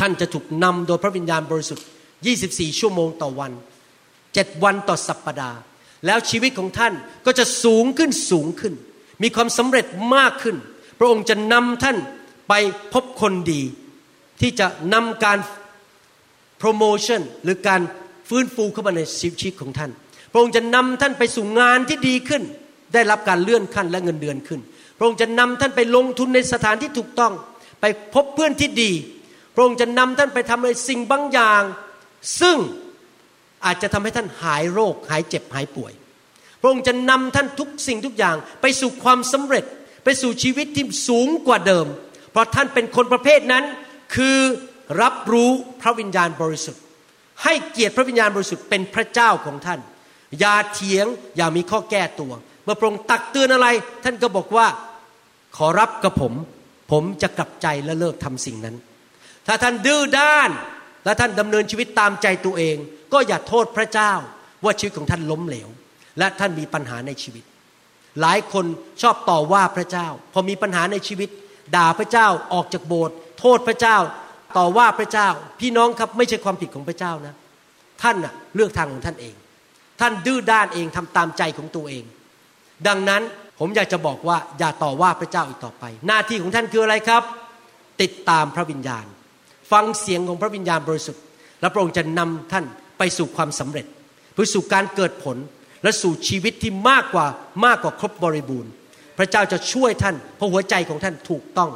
ท่านจะถูกนำโดยพระวิญญาณบริสุทธิ์ 24 ชั่วโมงต่อวัน 7 วันต่อสัปปดาห์ แล้วชีวิตของท่านก็จะสูงขึ้นสูงขึ้น มีความสำเร็จมากขึ้น พระองค์จะนำท่านไปพบคนดี ที่จะนำการโปรโมชั่นหรือการฟื้นฟูเข้ามาในชีวิตของท่าน พระองค์จะนำท่านไปสู่งานที่ดีขึ้น ได้รับการเลื่อนขั้นและเงินเดือนขึ้น พระองค์จะนำท่านไปลงทุนในสถานที่ถูกต้อง ไปพบเพื่อนที่ดี พระองค์จะนำท่านไปทำในสิ่งบางอย่าง ซึ่งอาจจะทำให้ท่านหายโรค หายเจ็บหายป่วย พระองค์จะนำท่านทุกสิ่งทุกอย่าง ไปสู่ความสำเร็จ ไปสู่ชีวิตที่สูงกว่าเดิม เพราะท่านเป็นคนประเภทนั้นคือรับรู้พระวิญญาณบริสุทธิ์ ให้เกียรติพระวิญญาณบริสุทธิ์เป็นพระเจ้าของท่าน อย่าเถียงอย่ามีข้อแก้ตัว เมื่อพระองค์ตักเตือนอะไร ท่านก็บอกว่าขอรับกับผม ผมจะกลับใจและเลิกทำสิ่งนั้น ถ้าท่านดื้อด้าน และท่านดำเนินชีวิตตามใจตัวเอง ก็อย่าโทษพระเจ้าว่าชีวิตของท่านล้มเหลว และท่านมีปัญหาในชีวิต หลายคนชอบต่อว่าพระเจ้า พอมีปัญหาในชีวิต ด่าพระเจ้าออกจากโบสถ์โทษพระเจ้า ต่อว่าพระเจ้า พี่น้องครับไม่ใช่ความผิดของพระเจ้านะ ท่านน่ะเลือกทางของท่านเอง ท่านดื้อด้านเองทำตามใจของตัวเอง ดังนั้นผมอยากจะบอกว่าอย่าต่อว่าพระเจ้าอีกต่อไป หน้าที่ของท่านคืออะไรครับ ติดตามพระวิญญาณ ฟังเสียงของพระวิญญาณบริสุทธิ์และพระองค์จะนำท่านไปสู่ความสำเร็จไปสู่การเกิดผลและสู่ชีวิตที่มากกว่ามากกว่าครบบริบูรณ์ พระเจ้าจะช่วยท่านเพราะหัวใจของท่านถูกต้อง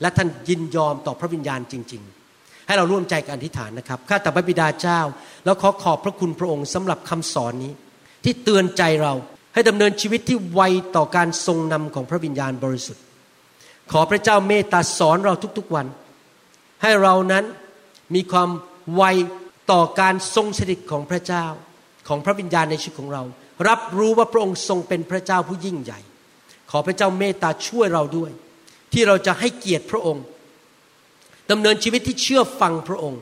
และท่านยินยอมต่อพระวิญญาณจริง ๆ ให้เราร่วมใจกันอธิษฐานนะครับข้าแต่พระบิดาเจ้า แล้วขอขอบพระคุณพระองค์สำหรับคำสอนนี้ ที่เตือนใจเรา ให้ดำเนินชีวิตที่ไวต่อการทรงนำของพระวิญญาณบริสุทธิ์ ขอพระเจ้าเมตตาสอนเราทุกๆวัน ให้เรานั้นมีความไวต่อการทรงสถิตของพระเจ้าของพระวิญญาณในชีวิตของเรา รับรู้ว่าพระองค์ทรงเป็นพระเจ้าผู้ยิ่งใหญ่ ขอพระเจ้าเมตตาช่วยเราด้วย ที่เราจะให้เกียรติพระองค์ดำเนินชีวิตที่เชื่อฟังพระองค์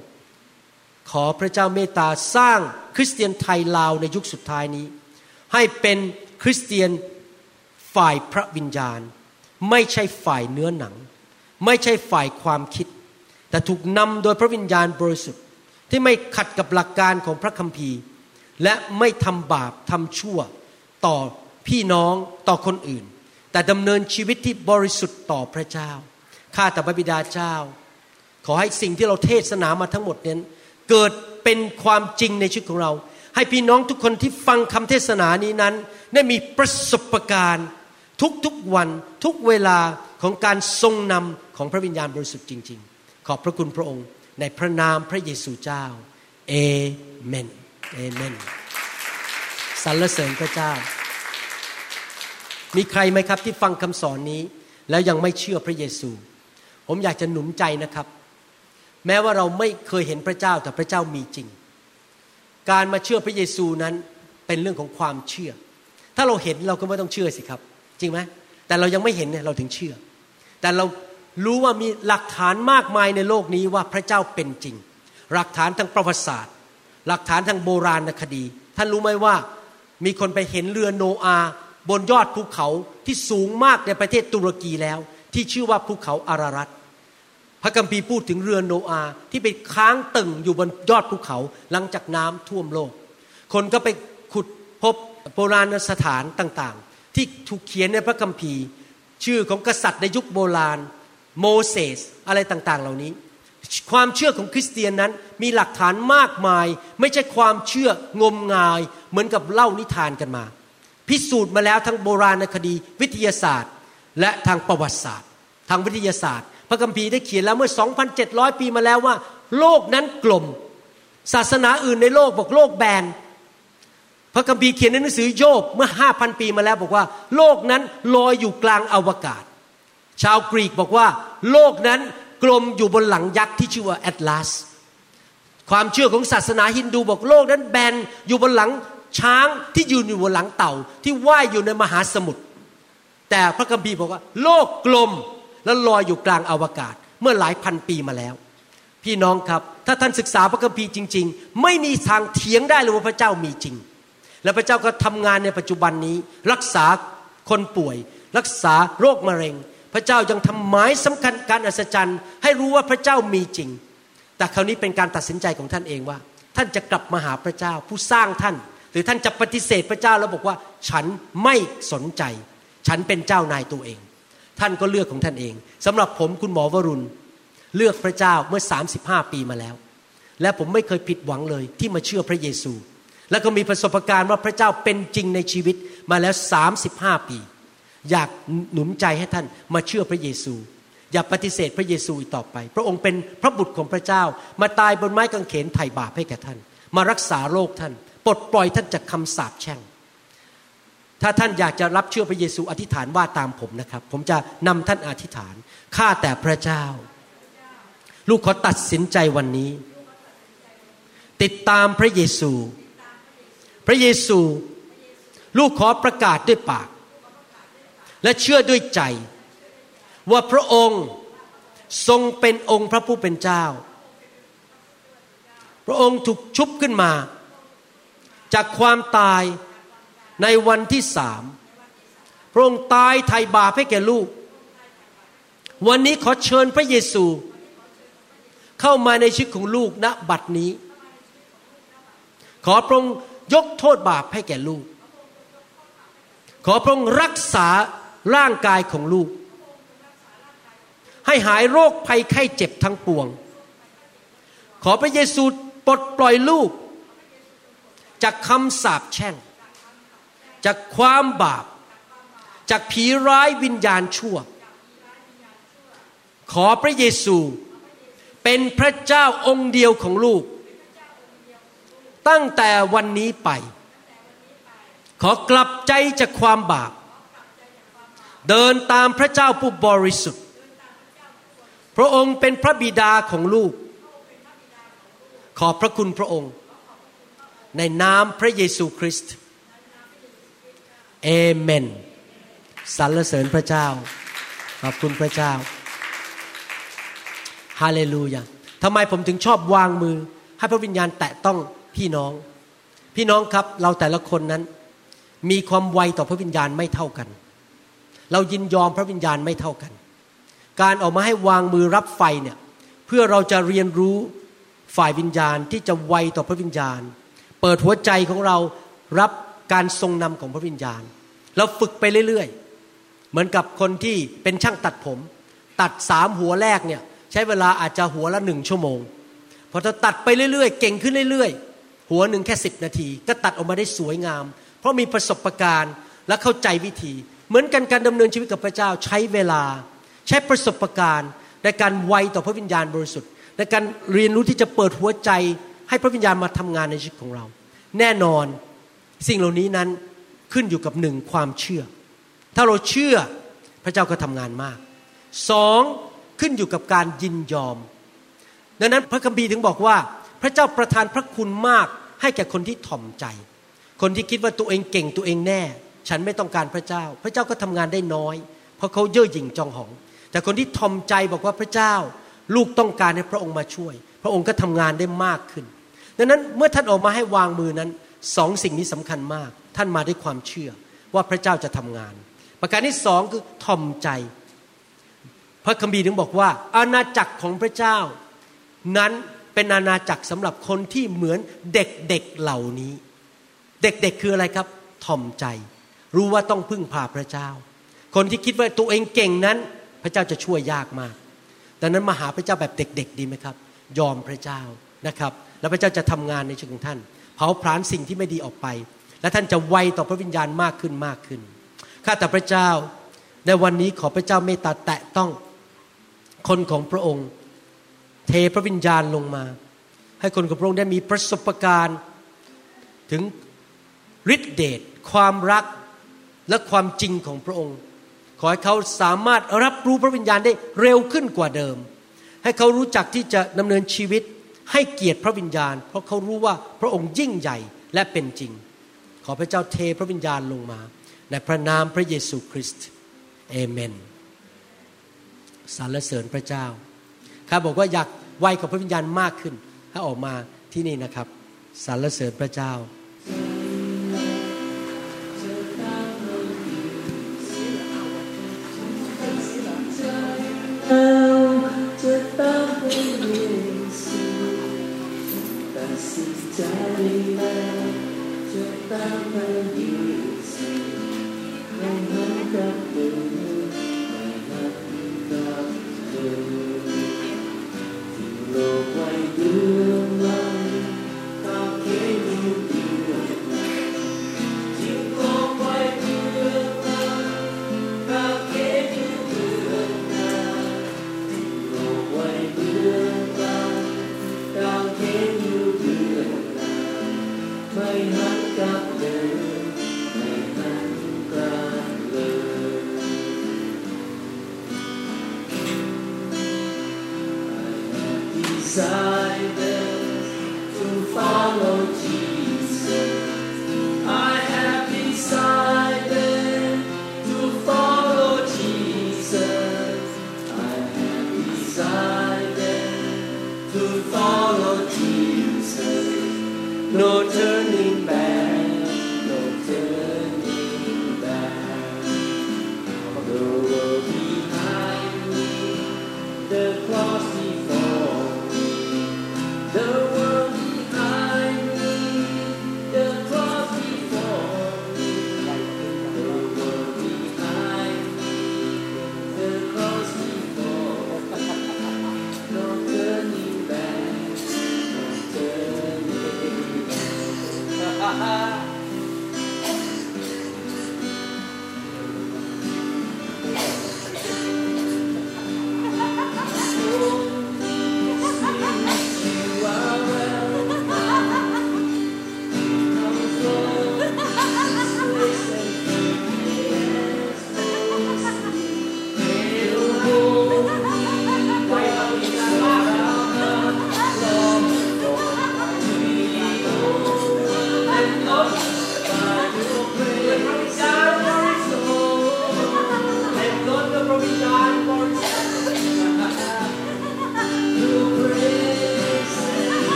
ขอพระเจ้าเมตตาสร้างคริสเตียนไทยลาวในยุคสุดท้ายนี้ ให้เป็น คริสเตียนฝ่ายพระวิญญาณ ไม่ใช่ฝ่ายเนื้อหนัง ไม่ใช่ฝ่ายความคิด แต่ถูกนำโดยพระวิญญาณบริสุทธิ์ที่ไม่ขัดกับหลักการของพระคัมภีร์ และไม่ทำบาปทำชั่วต่อพี่น้องต่อคนอื่น แต่ดำเนินชีวิตที่บริสุทธิ์ต่อพระเจ้าข้าแต่พระบิดาเจ้า ขอให้สิ่งที่เราเทศนามาทั้งหมดนั้นเกิดเป็นความจริงในชีวิตของเรา ให้พี่น้องทุกคนที่ฟังคำเทศนานี้นั้น ได้มีประสบการณ์ทุกๆวันทุกเวลาของการทรงนำของพระวิญญาณบริสุทธิ์จริง ๆ ขอบพระคุณพระองค์ในพระนามพระเยซูเจ้าเอเมนเอเมนสรรเสริญพระเจ้า มีใครไหมครับที่ฟังคำสอนนี้ แล้วยังไม่เชื่อพระเยซู ผมอยากจะหนุนใจนะครับ แม้ว่าเราไม่เคยเห็นพระเจ้าแต่พระเจ้ามีจริง การมาเชื่อพระเยซูนั้นเป็นเรื่องของความเชื่อ ถ้าเราเห็นเราก็ไม่ต้องเชื่อสิครับ จริงไหมแต่เรายังไม่เห็นเนี่ยเราถึงเชื่อ แต่เรารู้ว่ามีหลักฐานมากมายในโลกนี้ว่าพระเจ้าเป็นจริง หลักฐานทางประวัติศาสตร์ หลักฐานทางโบราณคดี ท่านรู้ไหมว่ามีคนไปเห็นเรือโนอาบนยอดภูเขาที่สูงมากในประเทศตุรกีแล้ว ที่ชื่อว่าภูเขาอารารัตพระกัมภีพูดถึงเรือโนอาที่ไปค้างตึงอยู่บนยอดภูเขาหลังจากน้ำท่วมโลก คนก็ไปขุดพบ โบราณสถานต่างๆ ที่ถูกเขียนในพระคัมภีร์ ชื่อของกษัตริย์ในยุคโบราณ โมเสสอะไรต่างๆ เหล่านี้ ความเชื่อของคริสเตียนนั้นมีหลักฐานมากมาย ไม่ใช่ความเชื่องมงายเหมือนกับเล่านิทานกันมา พิสูจน์มาแล้วทั้งโบราณคดีวิทยาศาสตร์ และทางประวัติศาสตร์ ทางวิทยาศาสตร์ พระคัมภีร์ได้เขียนแล้วเมื่อ 2,700 ปีมาแล้วว่า โลกนั้นกลม ศาสนาอื่นในโลกบอกโลกแบน พระคัมภีร์เขียนในหนังสือโยบเมื่อ5,000ปีมาแล้วบอกว่า โลกนั้นลอยอยู่กลางอวกาศ ชาวกรีกบอกว่า โลกนั้นกลมอยู่บนหลังยักษ์ที่ชื่อว่าแอตลาสความเชื่อของศาสนาฮินดูบอกโลกนั้นแบนอยู่บนหลังช้างที่ยืนอยู่บนหลังเต่า ที่ว่ายอยู่ในมหาสมุทรแต่พระคัมภีร์บอกว่า โลกกลมแล้วลอยอยู่กลางอวกาศ เมื่อหลายพันปีมาแล้ว พี่น้องครับ ถ้าท่านศึกษาพระคัมภีร์จริง ๆ ไม่มีทางเถียงได้เลยว่าพระเจ้ามีจริง และพระเจ้าก็ทำงานในปัจจุบันนี้ รักษาคนป่วย รักษาโรคมะเร็ง พระเจ้ายังทำหมายสำคัญการอัศจรรย์ ให้รู้ว่าพระเจ้ามีจริง แต่คราวนี้เป็นการตัดสินใจของท่านเองว่า ท่านจะกลับมาหาพระเจ้าผู้สร้างท่าน หรือท่านจะปฏิเสธพระเจ้าแล้วบอกว่า ฉันไม่สนใจ ฉันเป็นเจ้านายตัวเอง ท่านก็เลือกของท่านเองสำหรับผมคุณหมอวรุณ เลือกพระเจ้าเมื่อ 35 ปีมาแล้ว และผมไม่เคยผิดหวังเลยที่มาเชื่อพระเยซู แล้วก็มีประสบการณ์ว่าพระเจ้าเป็นจริงในชีวิตมาแล้ว 35 ปี อยากหนุนใจให้ท่านมาเชื่อพระเยซู อย่าปฏิเสธพระเยซูอีกต่อไป พระองค์เป็นพระบุตรของพระเจ้า มาตายบนไม้กางเขนไถ่บาปให้แก่ท่าน มารักษาโรคท่านปลดปล่อยท่านจากคำสาปแช่ง ถ้าท่านอยากจะรับเชื่อพระเยซูอธิษฐานว่าตามผมนะครับ ผมจะนำท่านอธิษฐานข้าแต่พระเจ้า ลูกขอตัดสินใจวันนี้ ติดตามพระเยซู พระเยซู ลูกขอประกาศด้วยปาก และเชื่อด้วยใจ ว่าพระองค์ทรงเป็นองค์พระผู้เป็นเจ้า พระองค์ถูกชุบขึ้นมา จากความตายในวันที่สาม พระองค์ตายไถ่บาปให้แก่ลูก วันนี้ขอเชิญพระเยซู เข้ามาในชีวิตของลูกณบัดนี้ ขอพระองค์ ยกโทษบาปให้แก่ลูก ขอพระองค์รักษาร่างกายของลูก ให้หายโรคภัยไข้เจ็บทั้งปวง ขอพระเยซูปลดปล่อยลูก จากคำสาปแช่ง จากความบาป จากผีร้ายวิญญาณชั่ว ขอพระเยซูเป็นพระเจ้าองค์เดียวของลูก ตั้งแต่วันนี้ไป ขอกลับใจจากความบาป เดินตามพระเจ้าผู้บริสุทธิ์ พระองค์เป็นพระบิดาของลูก ขอบพระคุณพระองค์ ในนามพระเยซูคริสต์เอเมนสรรเสริญพระเจ้า ขอบคุณพระเจ้าฮาเลลูยาทำไมผมถึงชอบวางมือ ให้พระวิญญาณแตะต้อง พี่น้อง พี่น้องครับเราแต่ละคนนั้น มีความไวต่อพระวิญญาณไม่เท่ากัน เรายินยอมพระวิญญาณไม่เท่ากัน การออกมาให้วางมือรับไฟเนี่ยเพื่อเราจะเรียนรู้ฝ่ายวิญญาณที่จะไวต่อพระวิญญาณ เปิดหัวใจของเรารับการทรงนำของพระวิญญาณ เราฝึกไปเรื่อยๆ เหมือนกับคนที่เป็นช่างตัดผม ตัดสามหัวแรกเนี่ยใช้เวลาอาจจะหัวละหนึ่งชั่วโมงพอเราตัดไปเรื่อยๆ เก่งขึ้นเรื่อยๆ หัวหนึ่งแค่สิบนาที ก็ตัดออกมาได้สวยงาม เพราะมีประสบการณ์และเข้าใจวิธี เหมือนกันการดำเนินชีวิตกับพระเจ้าใช้เวลา ใช้ประสบการณ์ในการไวต่อพระวิญญาณบริสุทธิ์ในการเรียนรู้ที่จะเปิดหัวใจ ให้พระวิญญาณมาทำงานในชีวิตของเรา แน่นอนสิ่งเหล่านี้นั้นขึ้นอยู่กับหนึ่งความเชื่อ ถ้าเราเชื่อพระเจ้าก็ทำงานมากสองขึ้นอยู่กับการยินยอม ดังนั้นพระคัมภีร์ถึงบอกว่า พระเจ้าประทานพระคุณมาก ให้แก่คนที่ถ่อมใจ คนที่คิดว่าตัวเองเก่งตัวเองแน่ ฉันไม่ต้องการพระเจ้า พระเจ้าก็ทำงานได้น้อย เพราะเขาเย่อหยิ่งจองหอง แต่คนที่ถ่อมใจบอกว่าพระเจ้า ลูกต้องการให้พระองค์มาช่วย พระองค์ก็ทำงานได้มากขึ้น ดังนั้นเมื่อท่านออกมาให้วางมือนั้นสองสิ่งนี้สำคัญมาก ท่านมาด้วยความเชื่อว่าพระเจ้าจะทำงาน ประการที่สองคือถ่อมใจ พระคัมภีร์ถึงบอกว่า อาณาจักรของพระเจ้านั้น เป็นอาณาจักรสำหรับคนที่เหมือนเด็กๆเเหล่านี้ เด็กๆคืออะไรครับถ่อมใจ รู้ว่าต้องพึ่งพาพระเจ้า คนที่คิดว่าตัวเองเก่งนั้น พระเจ้าจะช่วยยากมากดังนั้นมาหาพระเจ้าแบบเด็ก ๆ ดีไหมครับ ยอมพระเจ้านะครับ แล้วพระเจ้าจะทำงานในชีวิตของท่าน เผาผลาญสิ่งที่ไม่ดีออกไป และท่านจะไวต่อพระวิญญาณมากขึ้นมากขึ้นข้าแต่พระเจ้าในวันนี้ขอพระเจ้าเมตตาแตะต้องคนของพระองค์ เทพระวิญญาณลงมา ให้คนของพระองค์ได้มีประสบการณ์ถึงฤทธิเดชความรักและความจริงของพระองค์ ขอให้เขาสามารถรับรู้พระวิญญาณได้เร็วขึ้นกว่าเดิม ให้เขารู้จักที่จะดำเนินชีวิตให้เกียรติพระวิญญาณ เพราะเขารู้ว่าพระองค์ยิ่งใหญ่และเป็นจริง ขอพระเจ้าเทพระวิญญาณลงมา ในพระนามพระเยซูคริสต์เอเมนสรรเสริญพระเจ้า ครับบอกว่าอยากไวกับพระวิญญาณมากขึ้น ถ้าออกมาที่นี่นะครับสรรเสริญพระเจ้าจะตามไปดีสิยังหากับเธอ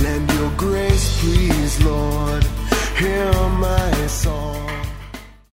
Lend your grace, please, Lord. Hear my song.